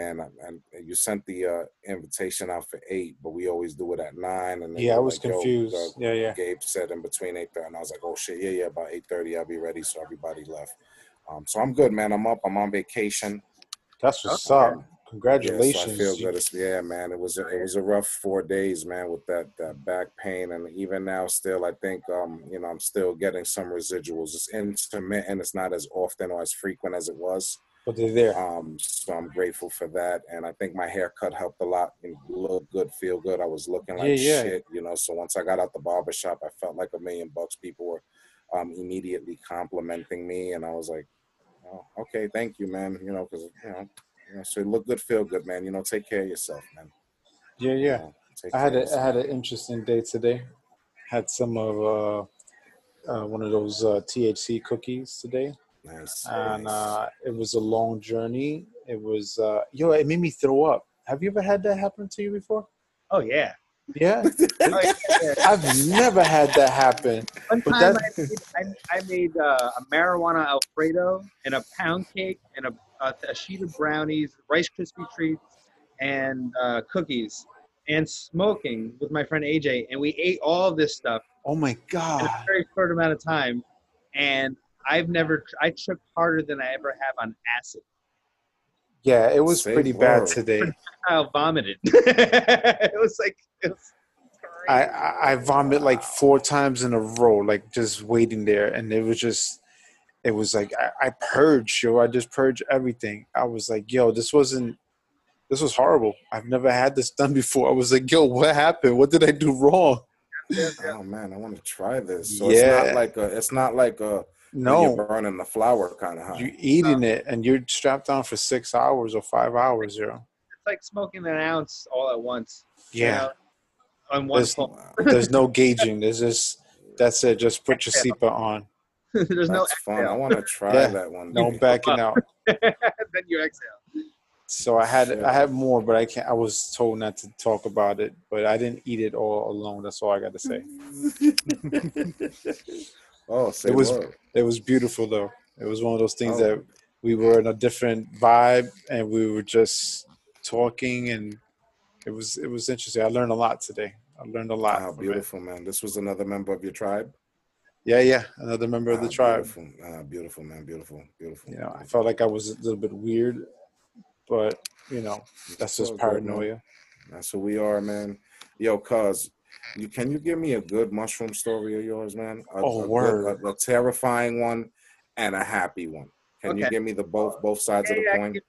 And, and you sent the uh, invitation out for eight, but we always do it at nine. And then Yeah, I was like, confused. uh, Yeah, yeah. Gabe said in between eight thirty, and I was like, "Oh shit, yeah, yeah." About eight thirty, I'll be ready. So everybody left. Um, so I'm good, man. I'm up. I'm on vacation. That's what's Okay. up. Yeah, so Congratulations. I feel good. It's, yeah, man. It was a, it was a rough four days, man, with that that back pain, and even now, still, I think um, you know, I'm still getting some residuals. It's intermittent. It's not as often or as frequent as it was. But they're there. Um, so I'm grateful for that, and I think my haircut helped a lot. You know, look good, feel good. I was looking like Yeah, yeah. shit, you know. So once I got out the barber shop, I felt like a million bucks. People were um, immediately complimenting me, and I was like, oh, "Okay, thank you, man." You know, because you know, you know, so look good, feel good, man. You know, take care of yourself, man. Yeah, You yeah. know, I had a I had an interesting day today. Had some of uh, uh one of those uh, THC cookies today, nice, and nice. uh, it was a long journey. It was uh, yo, it made me throw up. Have you ever had that happen to you before? oh yeah. Yeah, Oh, yeah, yeah. I've never had that happen. One But time I made, I, I made uh, a marijuana alfredo and a pound cake and a, a, a sheet of brownies, Rice Krispie treats, and uh, cookies, and smoking with my friend AJ, and we ate all this stuff Oh my God. in god! a very short amount of time, and I've never I tripped harder than I ever have on acid. Yeah, it was Say pretty bad today. I vomited. it was like it was I. I I vomit like four times in a row, like just waiting there, and it was just, it was like I, I purged, yo. I just purged everything. I was like, yo, this wasn't, this was horrible. I've never had this done before. I was like, yo, what happened? What did I do wrong? Oh man, I want to try this. So Yeah. it's not like a, it's not like a when you're No, burning the flower kind of high. you're eating it, and you're strapped on for six hours or five hours, yo. It's like smoking an ounce all at once. you Yeah, know, on one There's- there's no gauging. There's just that's it. Just put your seatbelt on. There's no That's fun. I want to try Yeah. that one. No backing out. then you exhale. So I had Shit. I had more, but I can't. I was told not to talk about it, but I didn't eat it all alone. That's all I got to say. Oh, It was- word. It was beautiful though. It was one of those things Oh. that we were in a different vibe, and we were just talking, and it was it was interesting. I learned a lot today. I learned a lot. Wow, from it. beautiful, man. This was another member of your tribe. Yeah, yeah. Another member of the Ah, tribe. Beautiful, Ah, beautiful, man. Beautiful, beautiful. You know, I felt like I was a little bit weird, but you know, that's just good, paranoia. That's who we are, man. Yo, cuz, you can you give me a good mushroom story of yours, man? A, Oh, a word. a, a terrifying one and a happy one. Can you give me the both both sides Yeah, of the yeah, coin? give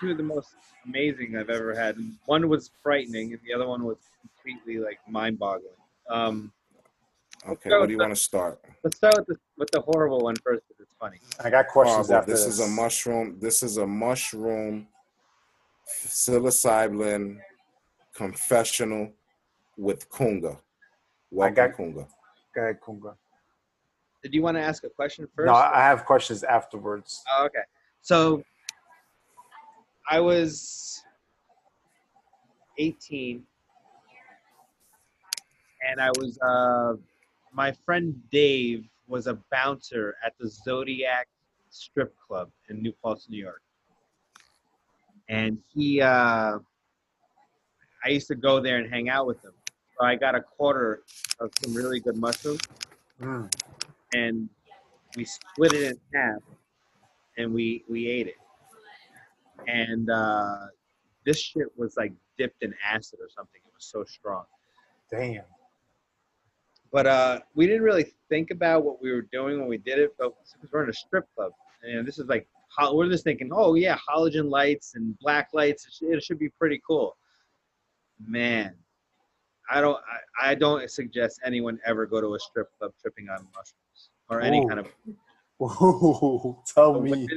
two of the most amazing I've ever had. And One was frightening, and the other one was completely like mind-boggling. Um, Okay, go where do you with want to start? let's start with the with the horrible one first, because it's funny. I got questions Horrible. after This this. is a mushroom. This is a mushroom psilocybin confessional with Kunga. Welcome, got- Kunga. Go ahead, Kunga. Did you want to ask a question first? No, I have questions afterwards. Oh, okay. So I was 18 and I was uh my friend Dave was a bouncer at the Zodiac strip club in New Paltz, New York. And he uh I used to go there and hang out with him. So I got a quarter of some really good mushrooms. Mm. and we split it in half and we we ate it. And uh this shit was like dipped in acid or something. It was so strong. Damn. but uh we didn't really think about what we were doing when we did it but because we're in a strip club. And this is like we're just thinking oh yeah halogen lights and black lights it should be pretty cool. Man i don't I, I don't suggest anyone ever go to a strip club tripping on mushrooms or any kind of Ooh, tell But me.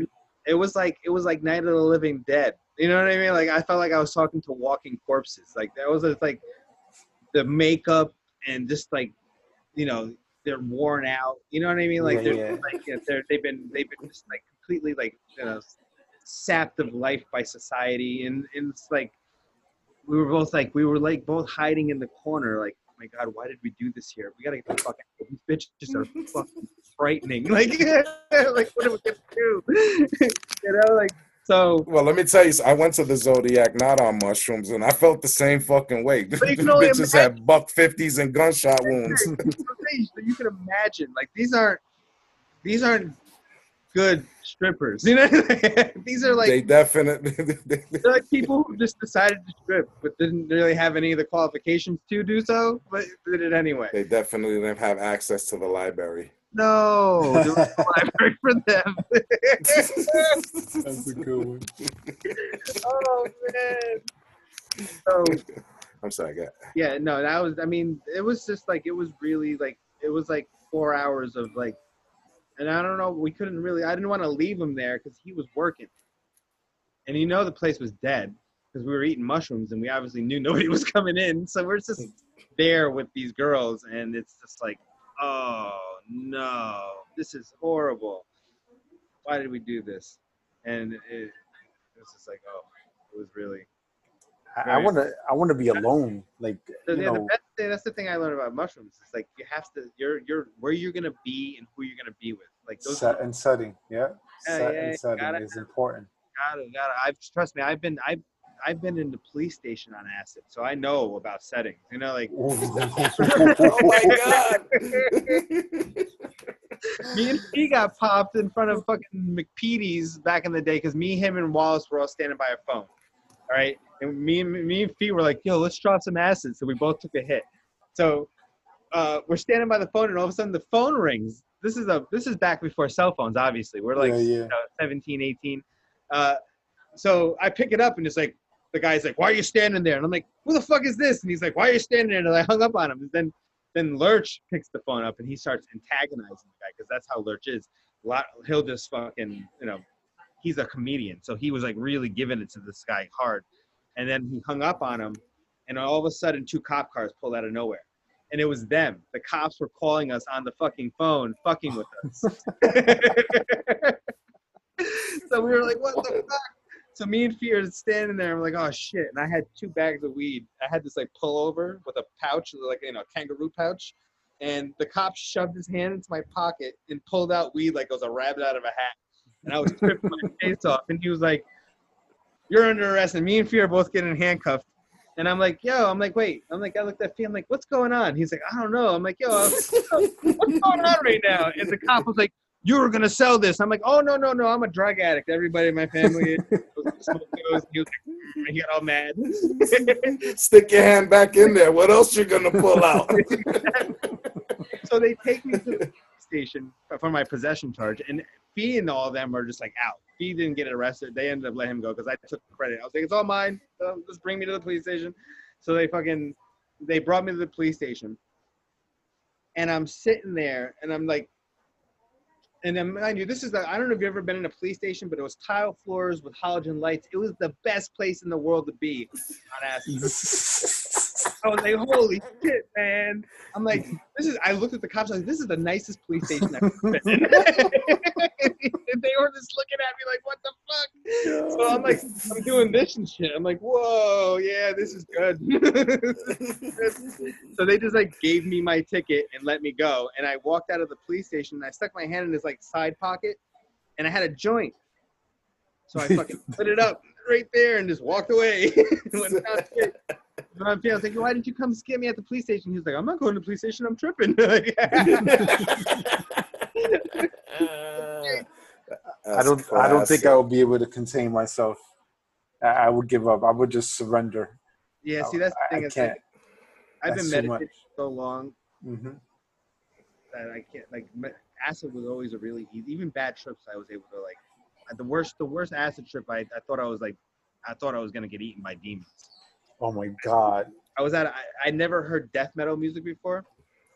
it was like it was like Night of the Living Dead. You know what I mean? Like I felt like I was talking to walking corpses. Like that was just like the makeup and just like you know they're worn out. You know what I mean? Like Yeah, they're yeah. like yeah, they're they've been they've been just like completely like you know sapped of life by society and and it's like we were both like we were like both hiding in the corner like oh my god why did we do this here? We gotta get the fuck out these bitches are fucking frightening. Like like what are we gonna do? You know like so Well, let me tell you, I went to the Zodiac not on mushrooms, and I felt the same fucking way. These you The can only bitches had buck fifties and gunshot wounds. you can imagine like these aren't these aren't good strippers you know these are like they definitely. they're like people who just decided to strip but didn't really have any of the qualifications to do so but did it anyway They definitely didn't have access to the library. no there was no library for them That's a good one. oh man so I'm sorry, go yeah no that was i mean it was just like it was really like it was like four hours of like and i don't know we couldn't really i didn't want to leave him there because he was working. And you know the place was dead because we were eating mushrooms and we obviously knew nobody was coming in. So we're just hmm. there with these girls and it's just like oh no this is horrible. Why did we do this? And it, it was just like oh it was really I want to. I want to be alone. Like you yeah, the best thing, that's the thing I learned about mushrooms. It's like you have to, you're, you're where you're gonna be and who you're gonna be with. Like those, Set and setting. Yeah. Yeah, Set yeah, and setting gotta is important. gotta, gotta. I've trust me. I've been, I've, I've been in the police station on acid, so I know about settings. You know, like Oh my god! me and he got popped in front of fucking McPeady's back in the day because me, him, and Wallace were all standing by a phone. All right, and me and me and Fee were like, "Yo, let's drop some acid." So we both took a hit. So uh, we're standing by the phone, and all of a sudden the phone rings. This is a this is back before cell phones. Obviously, we're like Yeah, yeah. you know, 17, 18. Uh, so I pick it up, and it's like the guy's like, "Why are you standing there?" And I'm like, "Who the fuck is this?" And he's like, "Why are you standing there?" And I hung up on him. And then then Lurch picks the phone up and he starts antagonizing the guy because that's how Lurch is. A lot, he'll just fucking, you know, he's a comedian. So he was like really giving it to this guy hard. And then he hung up on him, and all of a sudden, two cop cars pulled out of nowhere. And it was them. The cops were calling us on the fucking phone, fucking with us. so we were like, what the fuck? So me and Fear standing there. I'm like, oh shit. And I had two bags of weed. I had this like pullover with a pouch, like you know, kangaroo pouch. And the cop shoved his hand into my pocket and pulled out weed like it was a rabbit out of a hat. And I was tripping my face off. And he was like, You're under arrest. And me and Fear are both getting handcuffed. And I'm like, yo, I'm like, wait. I'm like, I looked at Fear. I'm like, what's going on? He's like, I don't know. I'm like, yo, what's going on right now? And the cop was like, you were gonna sell this. I'm like, oh no, no, no, I'm a drug addict. Everybody in my family. He, was like, got all mad. Stick your hand back in there. What else you gonna pull out? so they take me to the station for my possession charge, and Fee and all of them are just like out. Fee didn't get arrested. They ended up letting him go because I took credit. I was like, it's all mine. So just bring me to the police station. So they fucking they brought me to the police station, and I'm sitting there, and I'm like. And then, mind you, this is the, I don't know if you've ever been in a police station, but it was tile floors with halogen lights. It was the best place in the world to be on acid. I was like, holy shit, man. I'm like, this is, I looked at the cops, I was like, this is the nicest police station I've ever been in. they were just looking at me like, what the fuck? So I'm like, I'm doing this and shit. I'm like, whoa, yeah, this is good. so they just like gave me my ticket and let me go. And I walked out of the police station and I stuck my hand in his like side pocket and I had a joint. So I fucking put it up right there and just walked away. Went down I'm feeling, I was like, why didn't you come get me at the police station? He was like, I'm not going to the police station. I'm tripping. I don't. I don't think I would be able to contain myself. I, I would give up. I would just surrender. yeah, see, that's the thing. I is like, can't. I've been too meditating so long hmm that I can't like acid was always a really easy even bad trips I was able to like the worst the worst acid trip I, I thought I was like I thought I was gonna get eaten by demons. Oh my god. I was at I, I never heard death metal music before.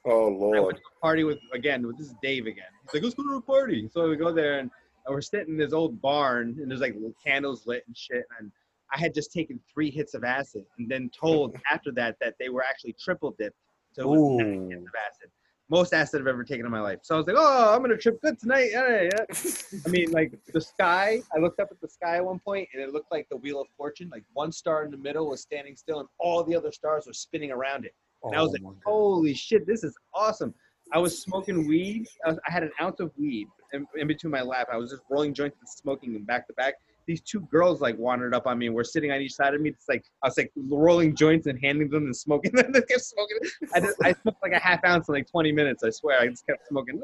Oh lord. I went to a party with again with this is Dave again. He's like, let's go to a party. So we go there and, and we're sitting in this old barn and there's like little candles lit and shit and I had just taken three hits of acid and then told after that that they were actually triple dipped. So it was nine Ooh. hits of acid. Most acid I've ever taken in my life. So I was like, oh, I'm gonna trip good tonight. Yeah, yeah. I mean, like the sky. I looked up at the sky at one point, and it looked like the wheel of fortune. Like one star in the middle was standing still, and all the other stars were spinning around it. And I oh was Oh like, holy shit, this is awesome. I was smoking weed. I, was, I had an ounce of weed in, in between my lap. I was just rolling joints and smoking them back to back. These two girls like wandered up on me and were sitting on each side of me. It's like I was like rolling joints and handing them and smoking them. they kept smoking. I, just, I smoked like a half ounce in like 20 minutes. I swear. I just kept smoking,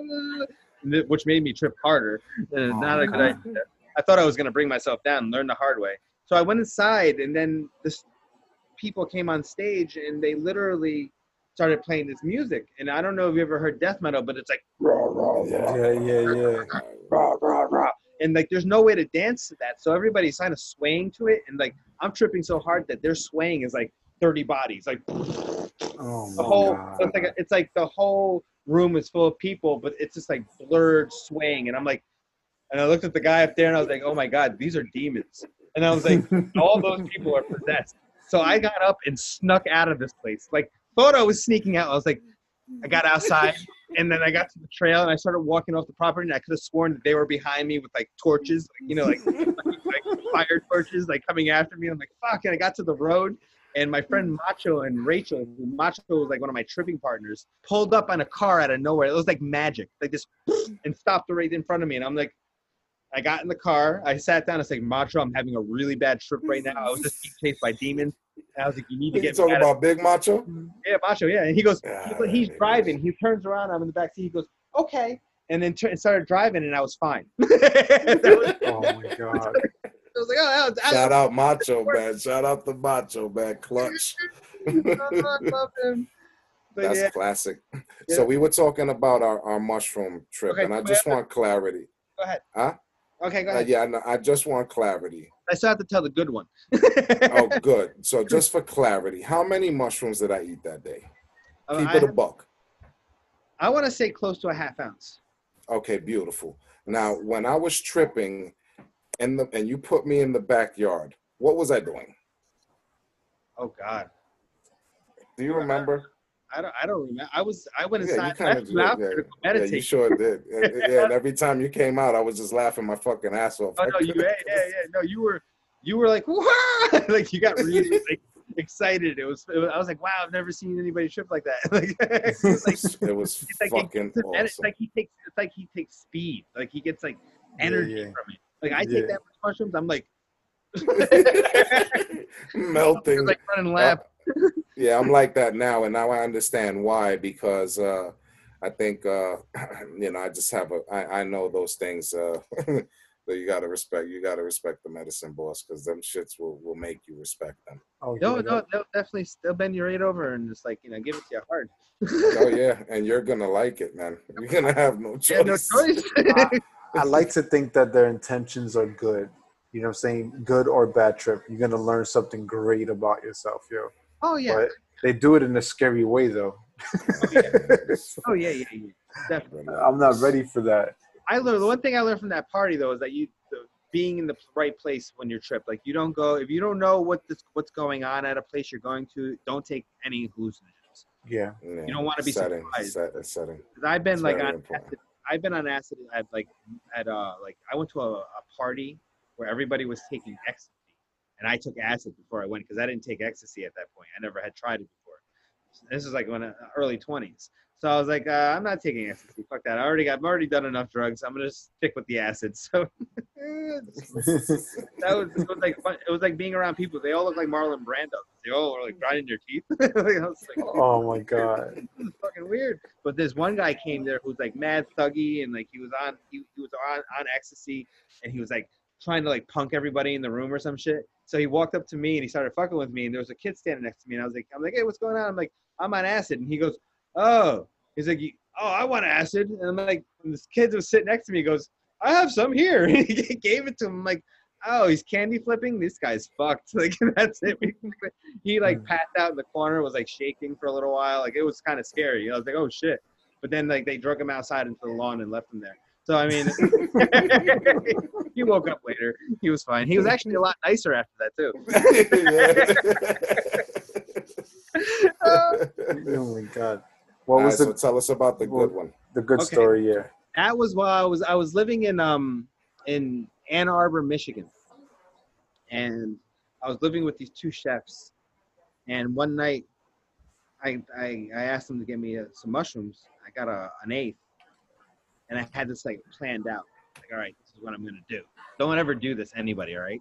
which made me trip harder. And not a good idea. I thought I was gonna bring myself down and learn the hard way. So I went inside, and then this people came on stage, and they literally started playing this music. And I don't know if you ever heard death metal, but it's like Yeah, yeah, yeah. rah, rah, rah. And like, there's no way to dance to that. So everybody's kind of swaying to it, and like, I'm tripping so hard that their swaying is like 30 bodies, like Oh the my whole. god. So it's like it's like the whole room is full of people, but it's just like blurred swaying. And I'm like, and I looked at the guy up there, and I was like, oh my god, these are demons. And I was like, all those people are possessed. So I got up and snuck out of this place. Like thought I was sneaking out. I was like, I got outside and then I got to the trail and I started walking off the property and I could have sworn that they were behind me with like torches, like, you know, like, like fire torches, like coming after me. I'm like, fuck. And I got to the road and my friend Macho and Rachel, who Macho was like one of my tripping partners, pulled up on a car out of nowhere. It was like magic, like this, and stopped right in front of me. And I'm like, I got in the car. I sat down. I was like, Macho, I'm having a really bad trip right now. I was just being chased by demons. And I was like, you need to get me talking about Big Macho? yeah, Macho, yeah. And he goes, Yeah, he's, yeah, driving. He turns around. I'm in the back seat. He goes, okay. And then tur- started driving, and I was fine. Was- Oh my god. I was like, oh, that was, Shout out Macho man. Shout out the Macho man. Clutch. I love him. But That's yeah, classic. Yeah. So we were talking about our, our mushroom trip, Okay, and I just ahead. want clarity. go ahead. Huh? Okay, go Uh, yeah, I know- I just want clarity. I still have to tell the good one. Oh, good. So just for clarity, how many mushrooms did I eat that day? Uh, Keep I, it a buck. I want to say close to a half ounce. Okay, beautiful. Now, when I was tripping, in the and you put me in the backyard, what was I doing? Oh God, Do you remember? I don't. I don't remember. I was. I went Yeah, you inside. kind left of you out yeah, to go yeah, you sure did. And- yeah, and every time you came out, I was just laughing my fucking ass off. Oh no, you. Yeah, yeah, yeah. No, you were. You were like, Wah! like you got really like excited. It was, it was. I was like, wow, I've never seen anybody trip like that. like, it was like it was It's like, fucking it's, and it's like he takes it's like he takes speed. Like he gets like energy yeah. from it. Like I Yeah. take that much mushrooms, I'm like Melting. like running lap. Yeah, I'm like that now, and now I understand why. Because uh, I think uh, you know, I just have a. I, I know those things uh, that you gotta respect. You gotta respect the medicine boss because them shits will will make you respect them. Oh, no, yeah, no, they'll definitely still bend you right over and just like you know give it to you hard. Oh yeah, and you're gonna like it, man. You're gonna have no choice. Yeah, no choice. I like to think that their intentions are good. You know what I'm saying? Good or bad trip. You're gonna learn something great about yourself, yo. Oh yeah. But they do it in a scary way though. Oh yeah, yeah, yeah. Definitely. I'm not ready for that. I learned the one thing I learned from that party though is that you being in the right place when you're tripped. Like you don't go if you don't know what this what's going on at a place you're going to. Don't take any hallucinogens. Yeah. Yeah. You don't want to be setting, surprised. set, setting. 'Cause I've been It's like on acid. I've been on acid at like at uh like I went to a, a party where everybody was taking ecstasy, and I took acid before I went because I didn't take ecstasy at that point. I never had tried it before. This is like when uh, early twenties. So I was like, uh, I'm not taking ecstasy. Fuck that. I already got. I've already done enough drugs. I'm gonna stick with the acid. So that was, it was like fun. It was like being around people. They all look like Marlon Brando. They all were like grinding their teeth. like, I was like, oh my god. this is fucking weird. But this one guy came there who's like mad thuggy and like he was on he, he was on on ecstasy and he was like trying to like punk everybody in the room or some shit. So he walked up to me and he started fucking with me and there was a kid standing next to me and I was like I'm like hey what's going on? I'm like I'm on acid. And he goes oh. He's like oh I want acid. And I'm like and this kid was sitting next to me he goes I have some here. And he gave it to him. I'm like oh he's candy flipping? This guy's fucked. Like that's it. He like Mm. passed out in the corner was like shaking for a little while. Like it was kind of scary. You know, I was like oh shit. But then like they drug him outside into the lawn and left him there so I mean he woke up later he was fine he was actually a lot nicer after that too Oh my god. What All right, was so the tell us about the good one. the good Okay. story? Yeah. that was while I was I was living in um in Ann Arbor, Michigan, and I was living with these two chefs. And one night, I I, I asked them to get me uh, some mushrooms. I got a an eighth, and I had this like planned out. Like, all right, this is what I'm gonna do. Don't ever do this, anybody. All right,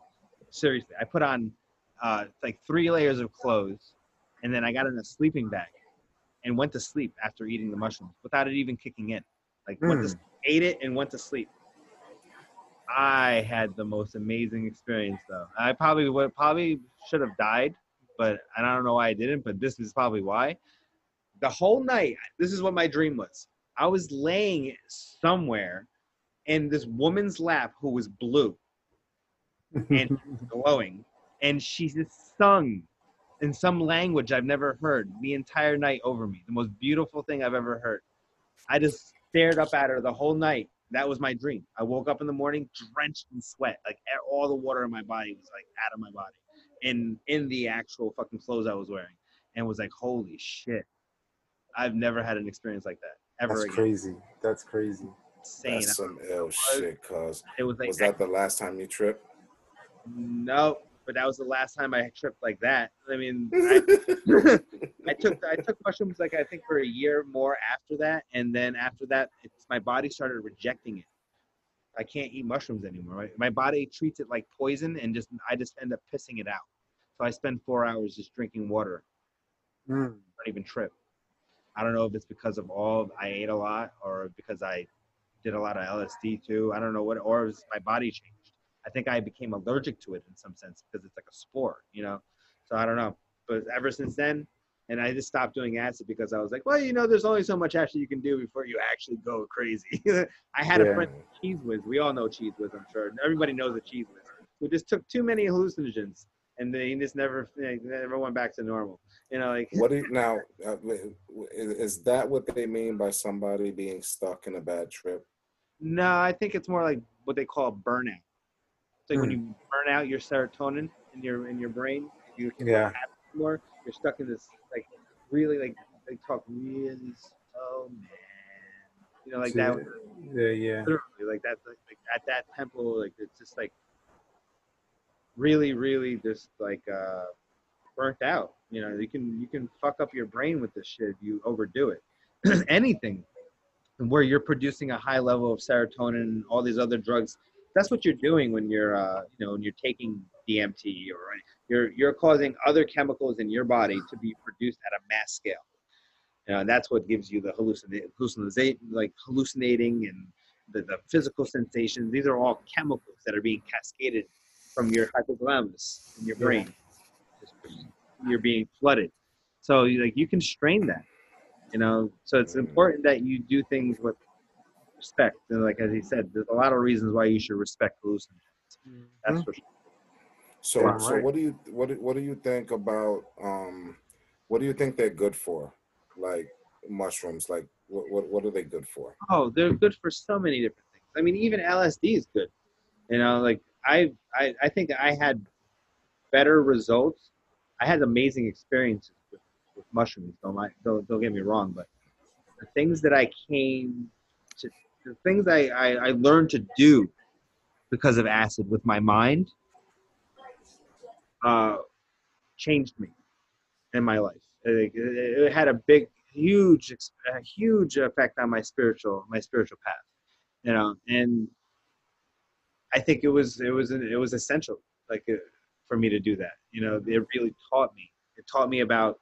seriously. I put on uh, like three layers of clothes, and then I got in a sleeping bag, and went to sleep after eating the mushrooms without it even kicking in. Like went to Mm. ate it and went to sleep. I had the most amazing experience though. I probably would probably should have died, but I don't know why I didn't, but this is probably why. The whole night, this is what my dream was. I was laying somewhere in this woman's lap who was blue and glowing, and she just sung in some language I've never heard the entire night over me. The most beautiful thing I've ever heard. I just stared up at her the whole night. That was my dream. I woke up in the morning drenched in sweat, like all the water in my body was like out of my body, in in the actual fucking clothes I was wearing, and was like, holy shit! I've never had an experience like that ever That's again. crazy. That's crazy. Insane. That's some ill shit, cuz. It was like Was that the last time you tripped? no, but that was the last time I tripped like that. I mean, I, I took I took mushrooms like I think for a year more after that, and then after that, it's my body started rejecting it. I can't eat mushrooms anymore. My, my body treats it like poison, and just I just end up pissing it out. So I spend four hours just drinking water. Mm. Don't even trip. I don't know if it's because of all I ate a lot, or because I did a lot of LSD too. I don't know what, or it was my body changed. I think I became allergic to it in some sense because it's like a spore, you know. So I don't know. But ever since then, and I just stopped doing acid because I was like, well, you know, there's only so much acid you can do before you actually go crazy. I had a friend, Cheese Whiz. We all know Cheese Whiz, I'm sure. Everybody knows a Cheese Whiz. Who just took too many hallucinogens and they just never, they never went back to normal. You know, like What do you, now? Uh, is, is that what they mean by somebody being stuck in a bad trip? No, I think it's more like what they call burnout. It's like when Hmm. you burn out your serotonin in your in your brain, you can yeah. have more. You're stuck in this like really like they talk really slow, man. You know, like that. Yeah, yeah. Literally, like that. Like, like at that tempo, like it's just like really, really just like uh burnt out. You know, you can you can fuck up your brain with this shit if you overdo it. Anything where you're producing a high level of serotonin and all these other drugs. That's what you're doing when you're, uh, you know, when you're taking DMT or you're you're causing other chemicals in your body to be produced at a mass scale. You know, and that's what gives you the hallucinate, like hallucinating and the, the physical sensations. These are all chemicals that are being cascaded from your hypothalamus in your Yeah. brain. You're being flooded. So like you can strain that you know so it's important that you do things with respect and like as he said there's a lot of reasons why you should respect hallucinogens that's for sure So, Yeah, so right. what do you what do, what do you think about um, what do you think they're good for? Like mushrooms, like what what, what are they good for? oh they're good for so many different things i mean even lsd is good you know like I, I I think I had better results. I had amazing experiences with, with mushrooms. Don't don't don't get me wrong, but the things that I came to, the things I I, I learned to do because of acid with my mind, uh, changed me in my life. It, it, it had a big, huge, a huge effect on my spiritual my spiritual path. You know, and I think it was it was it was essential, like uh, for me to do that. You know, it really taught me. It taught me about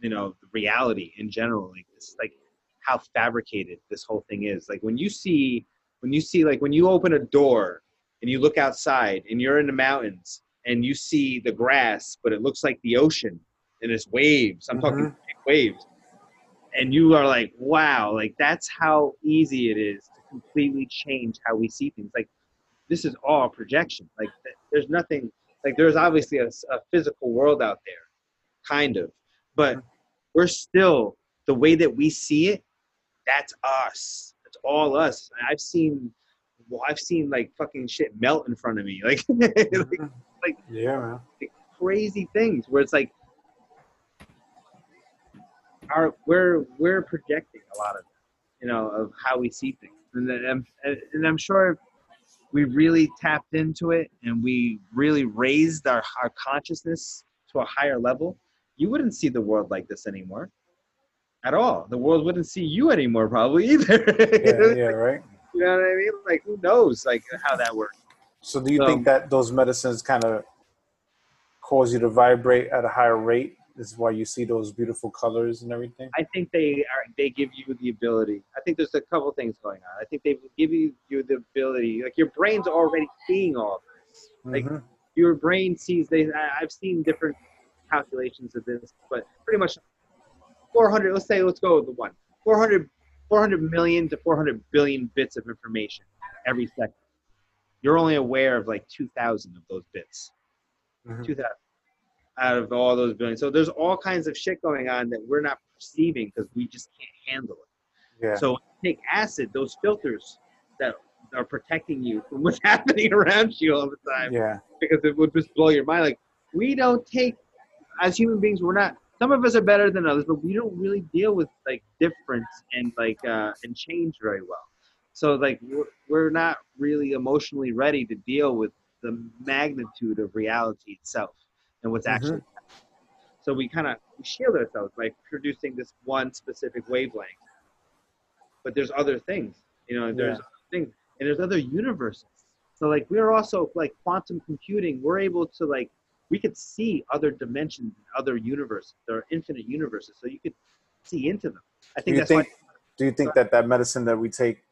you know the reality in general, like this, like how fabricated this whole thing is. Like when you see when you see like when you open a door and you look outside and you're in the mountains and you see the grass, but it looks like the ocean and it's waves. I'm talking Mhm. big waves. And you are like, wow, like that's how easy it is to completely change how we see things. Like this is all projection. Like there's nothing, like there's obviously a physical world out there, kind of, but we're still, the way that we see it, that's us. It's all us. I've seen, well, I've seen like fucking shit melt in front of me. Like, like like- yeah, man. crazy things where it's like our we're we're projecting a lot of you know of how we see things and I'm, and I'm sure we really tapped into it and we really raised our, our consciousness to a higher level you wouldn't see the world like this anymore at all the world wouldn't see you anymore probably either Yeah, yeah, right. you know what i mean like who knows like how that works So do you So- think that those medicines kind of cause you to vibrate at a higher rate? This is why you see those beautiful colors and everything. I think they are. They give you the ability. I think there's a couple things going on. I think they give you you the ability. Like your brain's already seeing all this. Like Mhm. your brain sees. They. I- I've seen different calculations of this, but pretty much 400. Let's say let's go with the one. 400, 400 million to 400 billion bits of information every second. You're only aware of like 2,000 of those bits. Mhm. 2,000 out of all those billions. So there's all kinds of shit going on that we're not perceiving because we just can't handle it. Yeah. So take acid, those filters that are protecting you from what's happening around you all the time, yeah. because it would just blow your mind. Like we don't take, as human beings, we're not. Some of us are better than others, but we don't really deal with like difference and like uh, and change very well. So like we're, we're not really emotionally ready to deal with the magnitude of reality itself what's Mhm. actually. So we kind of shield ourselves by producing this one specific wavelength. But there's other things, you know. There's Yeah. other things, and there's other universes. So like we're also like quantum computing. We're able to like we could see other dimensions, other universes. There are infinite universes, so you could see into them. I Do think you that's think? why. Do you think that that medicine that we take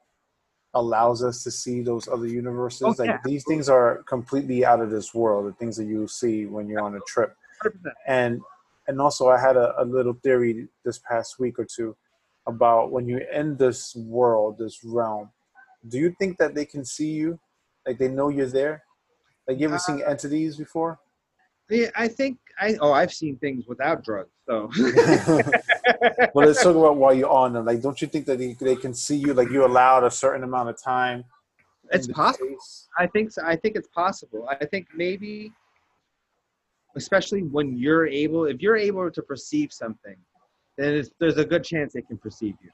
allows us to see those other universes? Oh, like yeah, these things are completely out of this world. The things that you see when you're on a trip. 100%. and and also I had a, a little theory this past week or two about when you're in this world, this realm. Do you think that they can see you, like they know you're there? Like you ever seen Uh, entities before? Yeah, I think I. Oh, I've seen things without drugs. So. well, let's talk about while you're on them. Like, don't you think that they, they can see you? Like you're allowed a certain amount of time. It's possible. space? I think so. I think it's possible. I think maybe, especially when you're able, if you're able to perceive something, then it's, there's a good chance they can perceive you.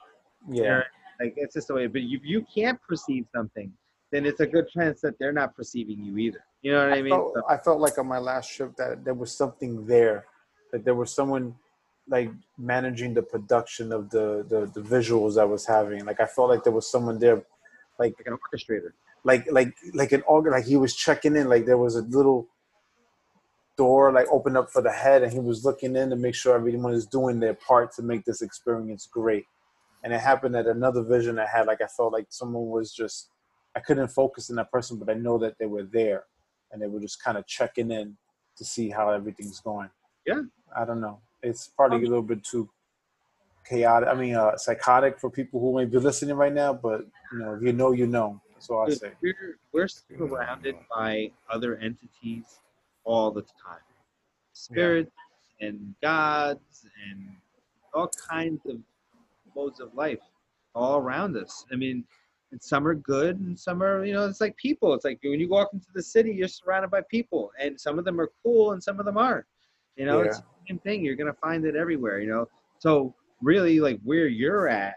Yeah. Like it's just the way. But if you can't perceive something, then it's a good chance that they're not perceiving you either. You know what I, I mean? felt, So- I felt like on my last trip that there was something there, that there was someone like managing the production of the, the the visuals I was having. Like I felt like there was someone there, like like an orchestrator. like like like an organ. Like he was checking in. Like there was a little door like opened up for the head, and he was looking in to make sure everyone is doing their part to make this experience great. And it happened at another vision I had. Like I felt like someone was just I couldn't focus on that person, but I know that they were there and they were just kind of checking in to see how everything's going. Yeah. I don't know. It's probably a little bit too chaotic. I mean, uh, psychotic for people who may be listening right now, but you know, if you know, you know. That's all I say. We're, we're surrounded by other entities all the time spirits and gods and all kinds of modes of life all around us. I mean, and some are good and some are you know it's like people it's like when you walk into the city you're surrounded by people and some of them are cool and some of them aren't you know it's same thing you're gonna find it everywhere you know so really like where you're at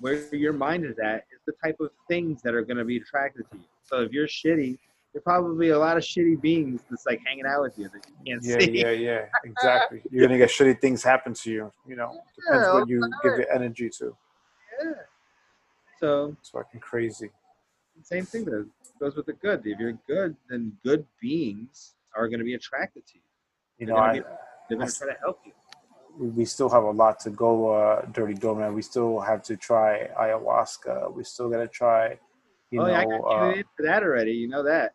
where your mind is at is the type of things that are gonna be attracted to you so if you're shitty there's probably a lot of shitty beings that's like hanging out with you that you can't Yeah, see yeah, yeah. yeah, Exactly. You're gonna get shitty things happen to you. You know, depends what you give your energy to. Yeah. so It's fucking crazy. same thing though goes with the good if you're good then good beings are gonna be attracted to you You They're know, I, be- they're gonna try to help you we we still have a lot to go, uh, Dirty Doorman. We still have to try ayahuasca. We still gotta try, you oh know, yeah, I got uh, you into that already. You know that.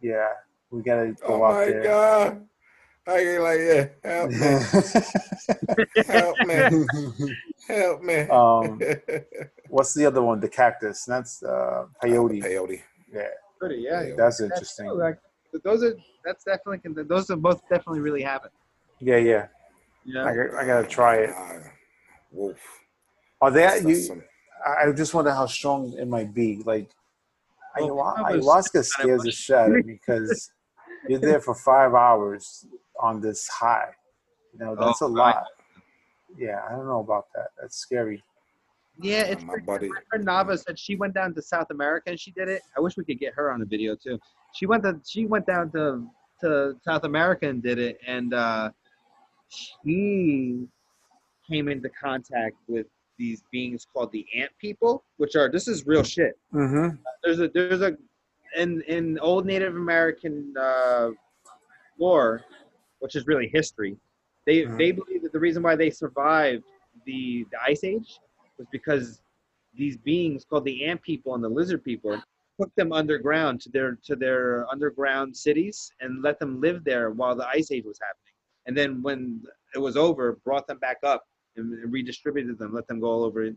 yeah, we gotta oh go out my there. god. I ain't like, yeah, help me, help me, help me. um, what's the other one? The cactus. That's uh, peyote. Peyote. Yeah, Pretty, yeah. Yeah. that's That's interesting. true, like, those are that's definitely can- those are both definitely really happen. Yeah, yeah. Yeah. I, got- I gotta try it. Ah, Wolf. Are they? That's You, some- I I just wonder how strong it might be. Like Well, ayahu- I was- ayahuasca scares the shit out of me because you're there for five hours on this high. You know, that's Oh, a right. lot. Yeah, I don't know about that. That's scary. yeah, it's my pretty- buddy. My friend Nava said she went down to South America and she did it. I wish we could get her on a video too. She went to she went down to to South America and did it, and uh, she came into contact with these beings called the ant people, which are this is real shit. Mm-hmm. there's a there's a in in old Native American uh, lore, which is really history. They Mhm. they believe that the reason why they survived the the ice age was because these beings called the ant people and the lizard people took them underground to their to their underground cities and let them live there while the ice age was happening. And then when it was over, brought them back up and, redistributed them, let them go all over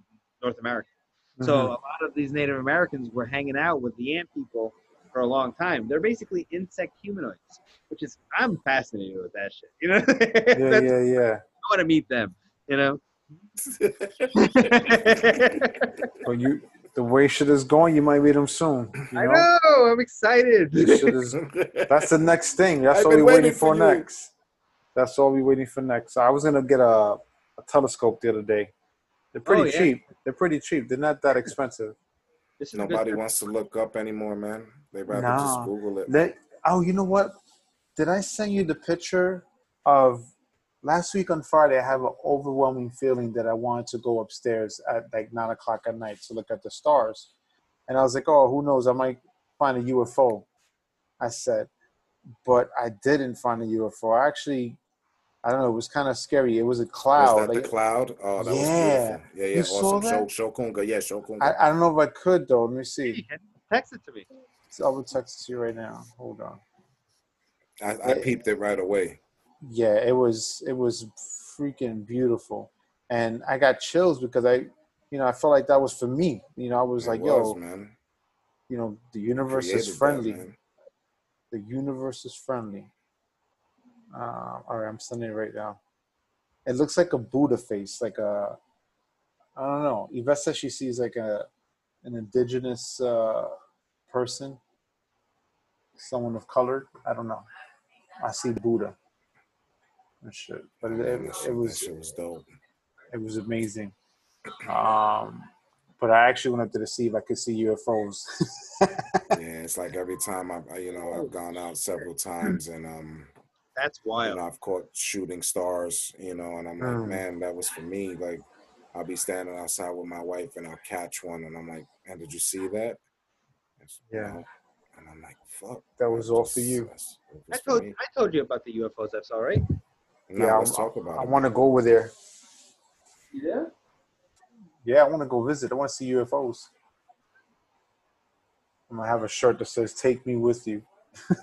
North America. So Mm-hmm. a lot of these Native Americans were hanging out with the ant people for a long time. They're basically insect humanoids, which is I'm fascinated with that shit. You know, yeah, yeah, yeah. I want to meet them. You know. But you, the way shit is going, you might meet them soon. You I know, know. I'm excited. Is- that's the next thing. That's I've been we're waiting waiting for, for next. That's all we're waiting for next. So I was gonna get a, a telescope the other day. They're pretty Oh, yeah. cheap. They're pretty cheap. They're not that expensive. This is Nobody good. wants to look up anymore, man. They rather Nah. just Google it. Let, oh, you know what? Did I send you the picture of last week on Friday? I have an overwhelming feeling that I wanted to go upstairs at like nine o'clock at night to look at the stars, and I was like, oh, who knows? I might find a UFO. I said, but I didn't find a UFO. I actually, I don't know. It was kind of scary. It was a cloud. Was cloud. that the cloud? Oh, that Yeah. was beautiful. Yeah, yeah, You saw that? Show, Shokunga, yeah, Shokunga. I, I don't know if I could though. Let me see. Text it to me. I will text it to you right now. Hold on. I, I peeped it right away. yeah it was it was freaking beautiful and i got chills because i you know i felt like that was for me you know i was It like was, yo man. you know the universe Created is friendly man. the universe is friendly uh, all right i'm sending it right now it looks like a buddha face like a i don't know yvette says she sees like a an indigenous uh person someone of color i don't know i see buddha and shit but it, it, it was shit was dope. it was amazing. Um, but I actually went up there to see if I could see UFOs. Yeah, it's like every time I, I- you know, I've gone out several times and um, That's you wild. know, I've caught shooting stars, you know, and I'm like, Mm. man, that was for me. Like, I'll be standing outside with my wife and I'll catch one, and I'm like, and did you see that? It's, you Yeah. know, and I'm like, fuck. that was all for you. That's- it I was for told me. I told you about the UFOs I saw, right? No, Yeah, let's I- talk about I it. want to go over there. Yeah. Yeah, I want to go visit. I want to see UFOs. I'm gonna have a shirt that says "Take me with you."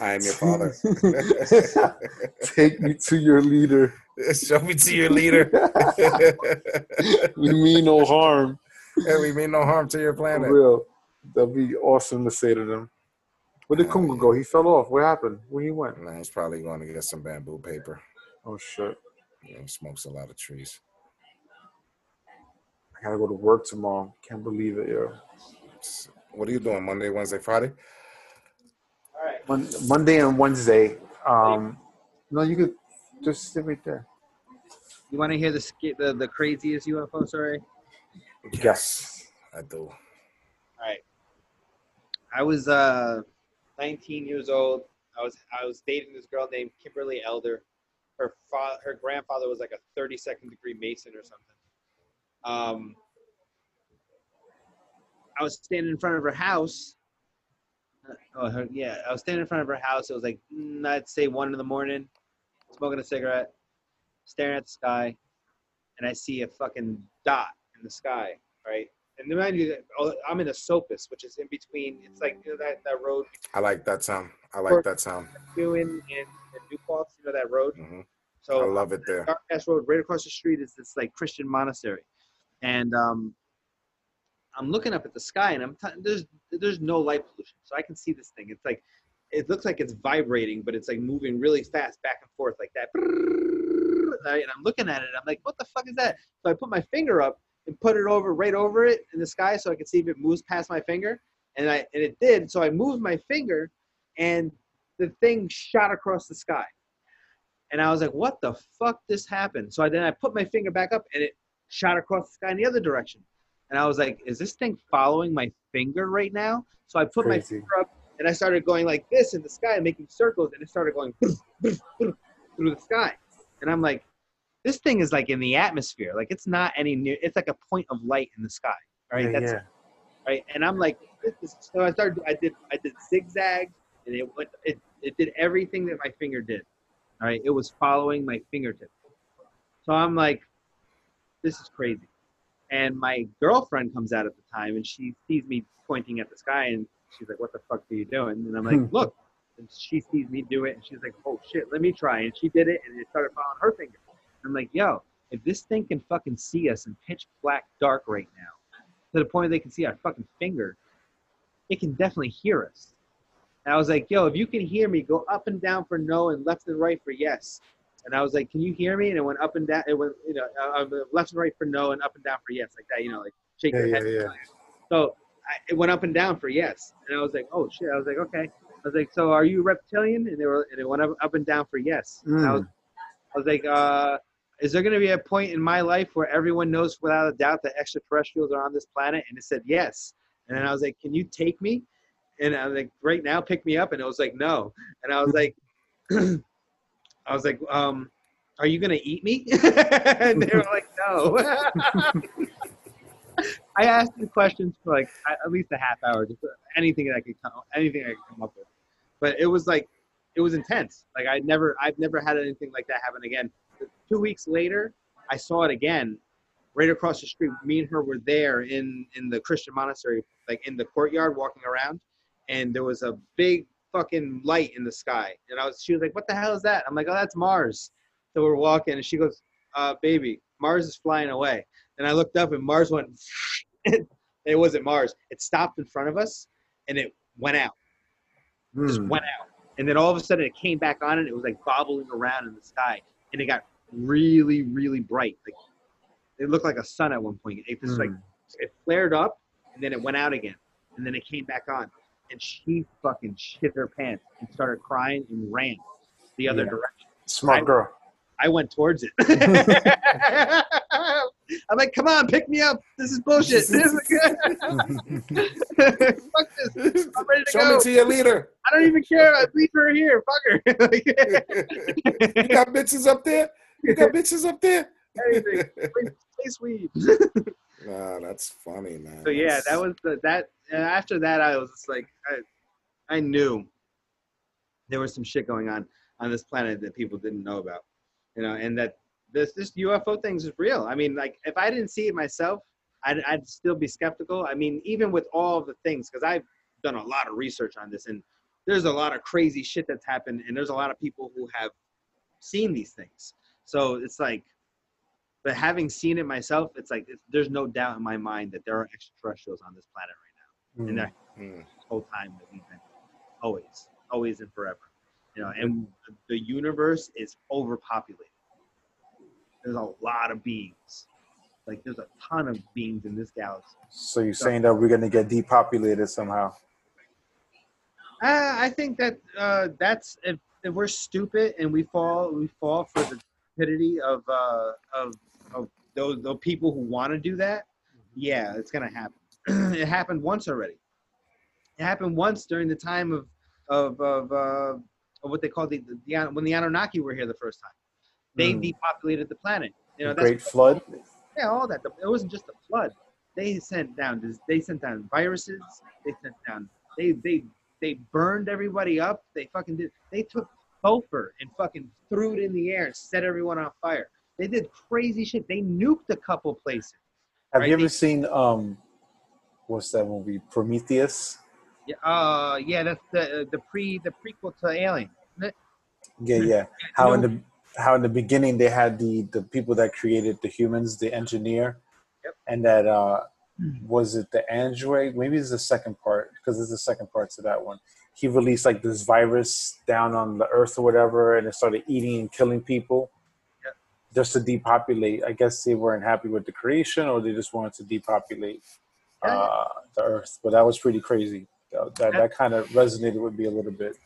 I am your father. Take me to your leader. Show me to your leader. We mean no harm. and we mean no harm to your For planet. real. That'd be awesome to say to them. Where did Kunga go? He fell off. What happened? Where he went? Man, he's probably going to get some bamboo paper. Oh shit. Know, he smokes a lot of trees. I gotta go to work tomorrow. Can't believe it, yo. What are you doing? Monday, Wednesday, Friday? All right. Mon- Monday and Wednesday. Um, no, you could just sit right there. You want to hear the sk- the, the craziest UFO story? Yes. I do. All right. I was uh 19 years old. I was I was dating this girl named Kimberly Elder. Her fa- her grandfather was like a 32nd degree Mason or something. Um, I was standing in front of her house. Uh, Oh, her, yeah, I was standing in front of her house. It was like mm, I'd say one in the morning, smoking a cigarette, staring at the sky, and I see a fucking dot in the sky, right? And remind you that oh, I'm in Esopus, which is in between. It's like you know that, that road I like that sound. I like that sound. between you and, and, and New Paltz, you know that road. Mm-hmm. So I love it there. Dark Road, right across the street is this like Christian monastery, and um, I'm looking up at the sky, and I'm t- there's there's no light pollution, so I can see this thing. It's like it looks like it's vibrating, but it's like moving really fast back and forth like that. And I'm looking at it, I'm like, what the fuck is that? So I put my finger up and put it over right over it in the sky, so I could see if it moves past my finger, and I and it did. So I moved my finger, and the thing shot across the sky and I was like, "What the fuck? This happened?" So I, then I put my finger back up, and it shot across the sky in the other direction. And I was like, "Is this thing following my finger right now?" So I put my finger up, and I started going like this in the sky, making circles, and it started going through the sky. And I'm like, "This thing is like in the atmosphere. Like it's not any near. It's like a point of light in the sky, right? Yeah, That's yeah. right? And I'm like, so I started. I did. I did zigzags, and it went. It, it did everything that my finger did. All right, it was following my fingertip. So I'm like, this is crazy. And my girlfriend comes out at the time, and she sees me pointing at the sky, and she's like, "What the fuck are you doing?" And I'm like, hmm. "Look." And she sees me do it, and she's like, "Oh shit, let me try." And she did it, and it started following her finger. I'm like, "Yo, if this thing can fucking see us in pitch black dark right now, to the point they can see our fucking finger, it can definitely hear us. And I was like, yo, if you can hear me, go up and down for no and left and right for yes. And I was like, can you hear me? And it went up and down. It went, you know, uh, uh, left and right for no and up and down for yes, like that, you know, like shake Yeah, your head. yeah. yeah. So I, it went up and down for yes. And I was like, oh shit. I was like, okay. I was like, so are you reptilian? And they were, and it went up, up and down for yes. And I was, I was like, uh, is there going to be a point in my life where everyone knows without a doubt that extraterrestrials are on this planet? And it said yes. And then I was like, can you take me? And I was like, right now, pick me up. And it was like, no. And I was like, I was like, um, are you to eat me? and they were like, no. I asked the questions for like at at least a half hour, just anything that I could come, anything I could come up with. But it was like, it was intense. Like I never, I've never had anything like that happen again. Two weeks later, I saw it again, right across the street. Me and her were there in in the Christian monastery, like in the courtyard, walking around, and there was a big fucking light in the sky. And I was, she was like, "What the hell is that?" I'm like, "Oh, that's Mars." So we're walking, and she goes, uh, "Baby, Mars is flying away." And I looked up, and Mars went. it wasn't Mars. It stopped in front of us, and it went out. Just Hmm. went out, and then all of a sudden it came back on, and it was like bobbling around in the sky, and it got really, really bright. Like it looked like a sun at one point. It just like Hmm. it flared up, and then it went out again, and then it came back on, and she fucking shit her pants and started crying and ran the other Yeah. direction. Smart girl. I went towards it. I'm like, come on, pick me up. This is bullshit. This is good. Fuck this. I'm ready to Show go. me to your leader. I don't even care. I leave her here. Fuck her. you got bitches up there? You got bitches up there? Anything. Space weed. Nah, that's funny, man. So yeah, That's- that was the that. And after that, I was just like, I, I knew there was some shit going on on this planet that people didn't know about, you know, and that this this UFO thing is real. I mean, like if I didn't see it myself, I'd, I'd still be skeptical. I mean, even with all the things, because I've done a lot of research on this, and there's a lot of crazy shit that's happened, and there's a lot of people who have seen these things. So it's like, but having seen it myself, it's like it's, there's no doubt in my mind that there are extraterrestrials on this planet right and there Hmm. this whole time that we've been always, always and forever. You know, and the universe is overpopulated. There's a lot of beings. Like there's a ton of beings in this galaxy. So you're saying that we're gonna get depopulated somehow? Uh, I think that uh, that's if, if we're stupid and we fall we fall for the stupidity of uh, of of those those people who want to do that. Yeah, it's gonna happen. it happened once already. It happened once during the time of of of, uh, of what they call the, the, the when the Anunnaki were here the first time. They Hmm. depopulated the planet. You know, The that's Great Flood. yeah, all that. It wasn't just a flood. They sent down. They sent down viruses. They sent down. They they they burned everybody up. They fucking did. They took sulfur and fucking threw it in the air and set everyone on fire. They did crazy shit. They nuked a couple places. Have Right, you ever they- seen um, what's that movie? Prometheus. Yeah, uh, yeah. That's the the pre the prequel to Alien. Yeah, yeah. How in the how in the beginning they had the the people that created the humans, the engineer, Yep. and that uh, was it the android? Maybe it's the second part because there's the second part to that one. He released like this virus down on the earth or whatever, and it started eating and killing people. Yep. Just to depopulate. I guess they weren't happy with the creation, or they just wanted to depopulate uh, the earth. But that was pretty crazy. That that, that kind of resonated with me a little bit.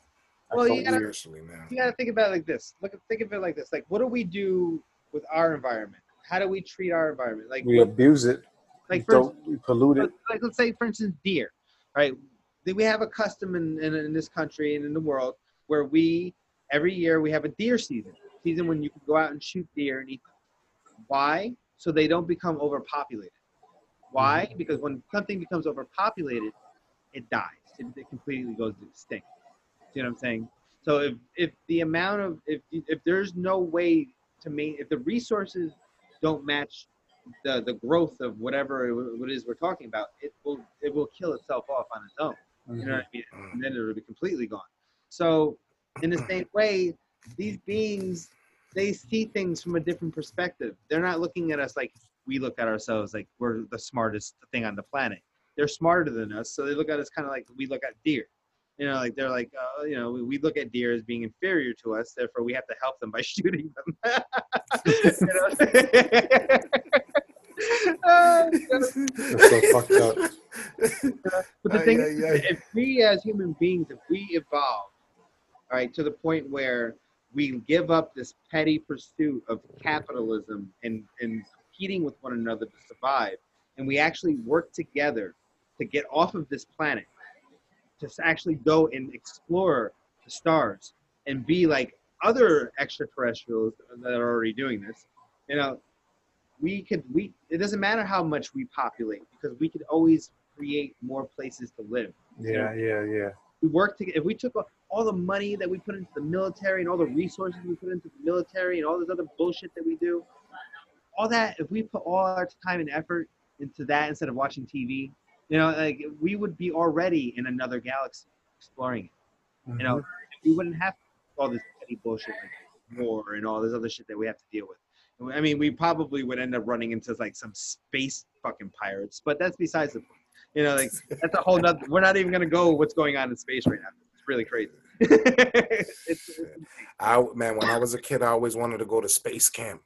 I Well, you gotta- weird. Seriously, man. you gotta think about it like this. Look, think of it like this. Like, what do we do with our environment? How do we treat our environment? Like, we abuse it. like we, for we pollute it. like let's say for instance deer right we have a custom in, in, in this country and in the world where we every year we have a deer season season when you can go out and shoot deer and eat them why so they don't become overpopulated why mm-hmm. because when something becomes overpopulated it dies it, it completely goes extinct see what i'm saying so if if the amount of if if there's no way to make if the resources don't match the the growth of whatever it, what it is we're talking about, it will it will kill itself off on its own. You know what I mm-hmm. mean? And then it'll be completely gone. So in the same way, these beings they see things from a different perspective. They're not looking at us like we look at ourselves like we're the smartest thing on the planet. They're smarter than us, so they look at us kind of like we look at deer. You know, like they're like, uh, you know, we, we look at deer as being inferior to us, therefore we have to help them by shooting them. Uh, That's so fucked up. But the Ay, thing ay, is, ay. if we as human beings, if we evolve, all right, to the point where we give up this petty pursuit of capitalism and, and competing with one another to survive, and we actually work together to get off of this planet, to actually go and explore the stars and be like other extraterrestrials that are already doing this, you know, we could we it doesn't matter how much we populate because we could always create more places to live. Yeah, yeah, yeah. We work together. If we took all the money that we put into the military and all the resources we put into the military and all this other bullshit that we do, all that, if we put all our time and effort into that instead of watching TV, you know, like we would be already in another galaxy exploring it. You know, mm-hmm. we wouldn't have all this petty bullshit like war and all this other shit that we have to deal with. I mean, we probably would end up running into like some space fucking pirates, but that's besides the point. You know, like that's a whole nother. We're not even gonna go what's going on in space right now. It's really crazy. it's, it's- I man, when I was a kid, I always wanted to go to space camp.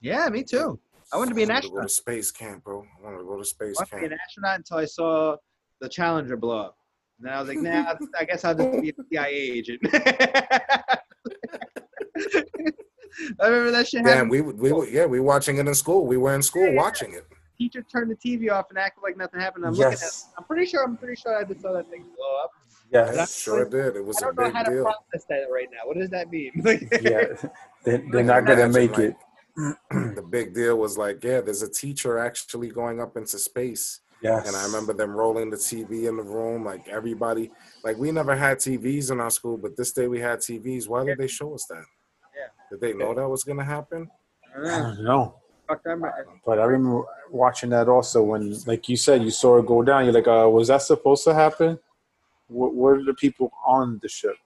Yeah, me too. I wanted to be an I wanted to go astronaut. to space camp, bro. I wanted to go to space camp. I wanted to be camp. an astronaut until I saw the Challenger blow up. And then I was like, nah, I guess I'll just be a CIA agent. I remember that shit Damn, happened. we we were yeah, we watching it in school. We were in school watching it. Teacher turned the TV off and acted like nothing happened. I'm looking at. Yes, I'm pretty sure. I'm pretty sure I just saw that thing blow up. It yes, sure did. It was I a don't know big how to process that right now. What does that mean? Like, yeah. They, they're not gonna make like, it. The big deal was like, yeah, there's a teacher actually going up into space. Yes. And I remember them rolling the TV in the room, like everybody, like we never had TVs in our school, but this day we had TVs. Why did they show us that? Yeah. Did they know that was gonna happen? I don't know. don't know. Fuck, I'm- But I remember watching that also when, like you said, you saw it go down. You're like, uh, was that supposed to happen? Where, where are the people on the ship?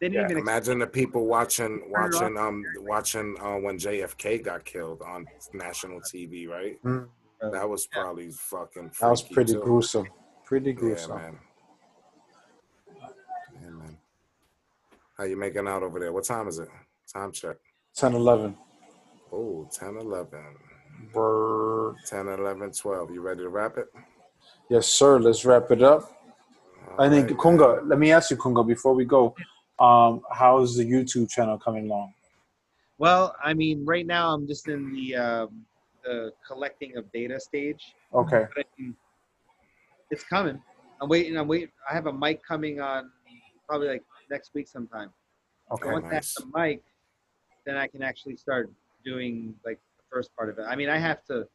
They didn't Yeah, even. Imagine the people watching, watching, um, watching uh, when JFK got killed on national TV, right? Mm. That was probably fucking. That was pretty too. gruesome. Pretty gruesome. Yeah, gruesome. man. Yeah, man. How you making out over there? What time is it? Time check. 10, 11. Oh, 10, 11. Brr. 10, 11, 12. You ready to wrap it? Yes, sir. Let's wrap it up. I think Alright. Kunga. Let me ask you, Kunga, before we go. Um, how's the YouTube channel coming along? Well, I mean, right now I'm just in the um, the collecting of data stage. Okay. But it's coming. I'm waiting. I'm waiting. I have a mic coming on probably like next week sometime. Okay. Once I have the mic, then I can actually start doing like the first part of it. I mean, I have to,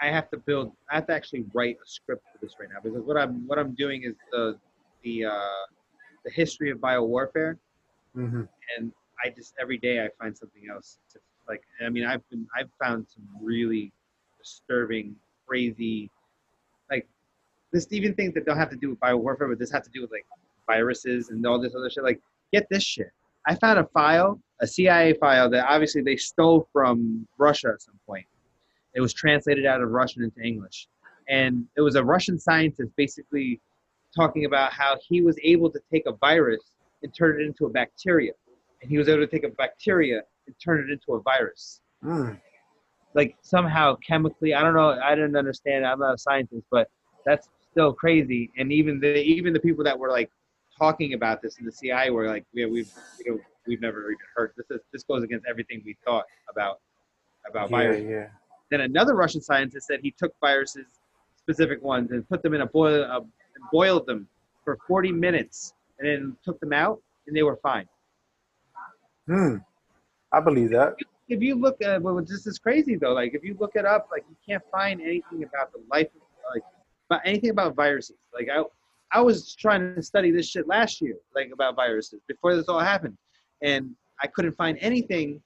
I have to build. I have to actually write a script for this right now because what I'm what I'm doing is the the uh, the history of biowarfare, hmm and I just every day I find something else. To, like, I mean, I've been I've found some really disturbing, crazy, like this even things that don't have to do with biowarfare, but this has to do with like viruses and all this other shit. Like, get this shit. I found a file, a CIA file that obviously they stole from Russia at some point. It was translated out of Russian into English, and it was a Russian scientist basically talking about how he was able to take a virus and turn it into a bacteria, and he was able to take a bacteria and turn it into a virus Mm. like somehow chemically i don't know i didn't understand i'm not a scientist but that's still crazy and even the even the people that were like talking about this in the cia were like yeah we've you know, we've never even heard this is this goes against everything we thought about about Yeah, viruses yeah. then another russian scientist said he took viruses specific ones and put them in a boil and boiled them for 40 minutes and then took them out and they were fine Hmm. I believe that. if you look at well, this is crazy though. Like if you look it up, like you can't find anything about the life, like about anything about viruses. Like I, I was trying to study this shit last year, like about viruses before this all happened, and I couldn't find anything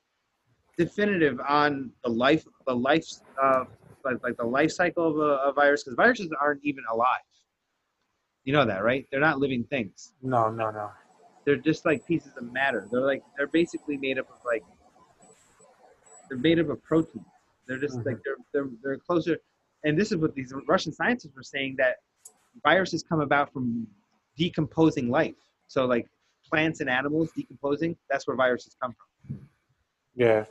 definitive on the life, the life, uh, like, like the life cycle of a, a virus, because viruses aren't even alive. You know that, right? They're not living things No, no, no. they're just like pieces of matter. They're like they're basically made up of like they're made up of protein. They're just like mm-hmm. they're, they're they're closer. And this is what these Russian scientists were saying that viruses come about from decomposing life. So like plants and animals decomposing, that's where viruses come from. Yeah.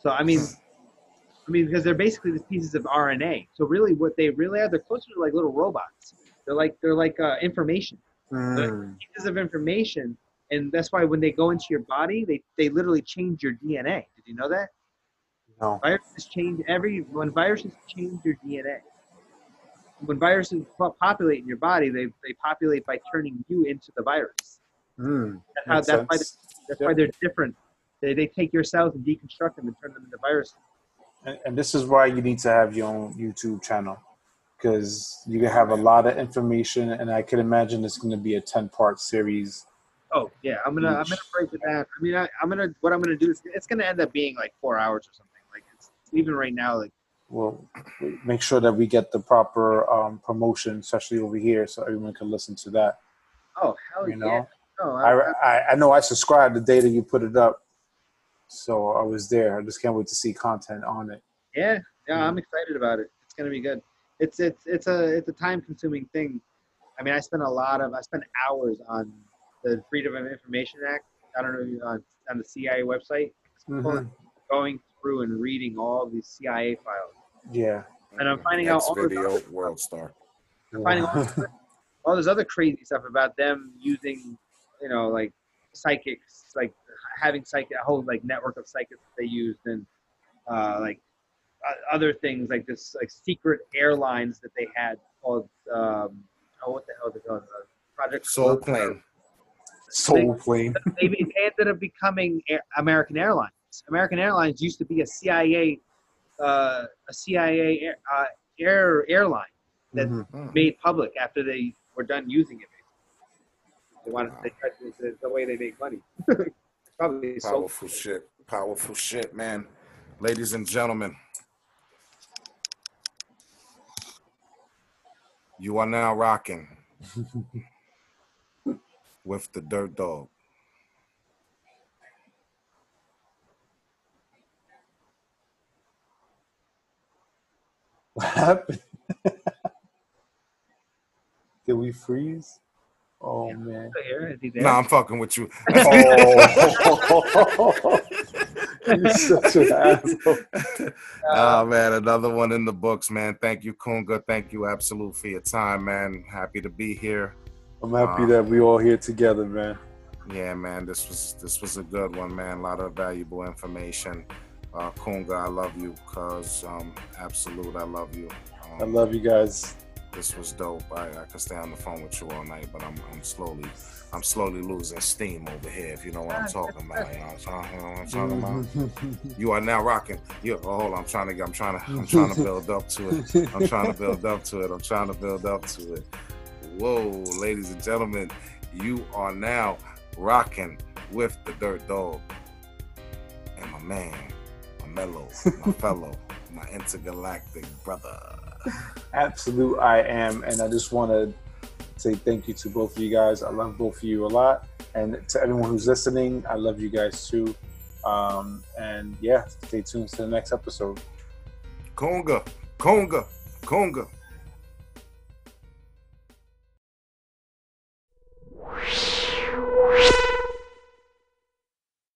So I mean, I mean because they're basically these pieces of RNA. So really, what they really are, they're closer to like little robots. They're like they're like uh, information Mm. pieces of information, and that's why when they go into your body, they they literally change your DNA. Did you know that? No. Viruses change every when viruses change your DNA. When viruses populate in your body, they, they populate by turning you into the virus. Mm. That's how that's why sense. that's Yep. why they're different. They, they take your cells and deconstruct them and turn them into viruses. And, and this is why you need to have your own YouTube channel because you can have a lot of information, and I can imagine it's going to be a ten-part series. Oh yeah, I'm gonna I'm gonna break it down. I mean, I, I'm gonna what I'm gonna do is it's gonna end up being like four hours or something. Like it's even right now, like We'll make sure that we get the proper um, promotion, especially over here, so everyone can listen to that. oh hell You know, yeah. No, I, I, I know I subscribed the day that you put it up, so I was there. I just can't wait to see content on it. Yeah, yeah, Yeah. I'm excited about it. It's gonna be good. It's it's it's a it's a time consuming thing. I mean, I spent a lot of I spent hours on the Freedom of Information Act. I don't know on on the CIA website, Mhm. going through and reading all these CIA files. Yeah. And I'm finding out Next all this video, other- World Star. I'm finding all this, all this other crazy stuff about them using, you know, like psychics, like having psychic a whole like network of psychics that they used, and uh, like o- other things like this like secret airlines that they had called um, oh what the hell they called uh, Project Soul Clover. Plane. Soul plane. They, they ended up becoming Air, American Airlines. American Airlines used to be a CIA uh, a CIA air, uh, air airline that Mhm. Hmm. made public after they were done using it. They wanted they tried to, the, the way they make money. Probably so. Powerful shit. Powerful shit, man. Ladies and gentlemen, you are now rocking with the Dirt Dog. What happened? Did we freeze? Oh man. Here, is he there? Nah, I'm fucking with you. Oh. You're such an asshole. oh man, another one in the books, man. Thank you, Kunga. Thank you, Absolute, for your time, man. Happy to be here. I'm happy Uh, that we all here together, man. Yeah, man, this was this was a good one, man. A lot of valuable information. Uh, Kunga, I love you, cause um, Absolute, I love you. Um, I love you guys. this was dope. I, I could stay on the phone with you all night, but I'm I'm slowly I'm slowly losing steam over here. If you know what I'm talking about, you know what I'm talking, what I'm talking about. Mm-hmm. You are now rocking. You oh, hold on, I'm trying to get I'm trying to I'm trying to build up to it. I'm trying to build up to it. I'm trying to build up to it. Whoa, ladies and gentlemen, you are now rocking with the Dirt Dog and my man, my mellow, my fellow, my intergalactic brother. Absolute, I am, and I just want to say thank you to both of you guys. I love both of you a lot, and to everyone who's listening, I love you guys too. Um, and yeah, stay tuned to the next episode. Kunga, Kunga, Kunga.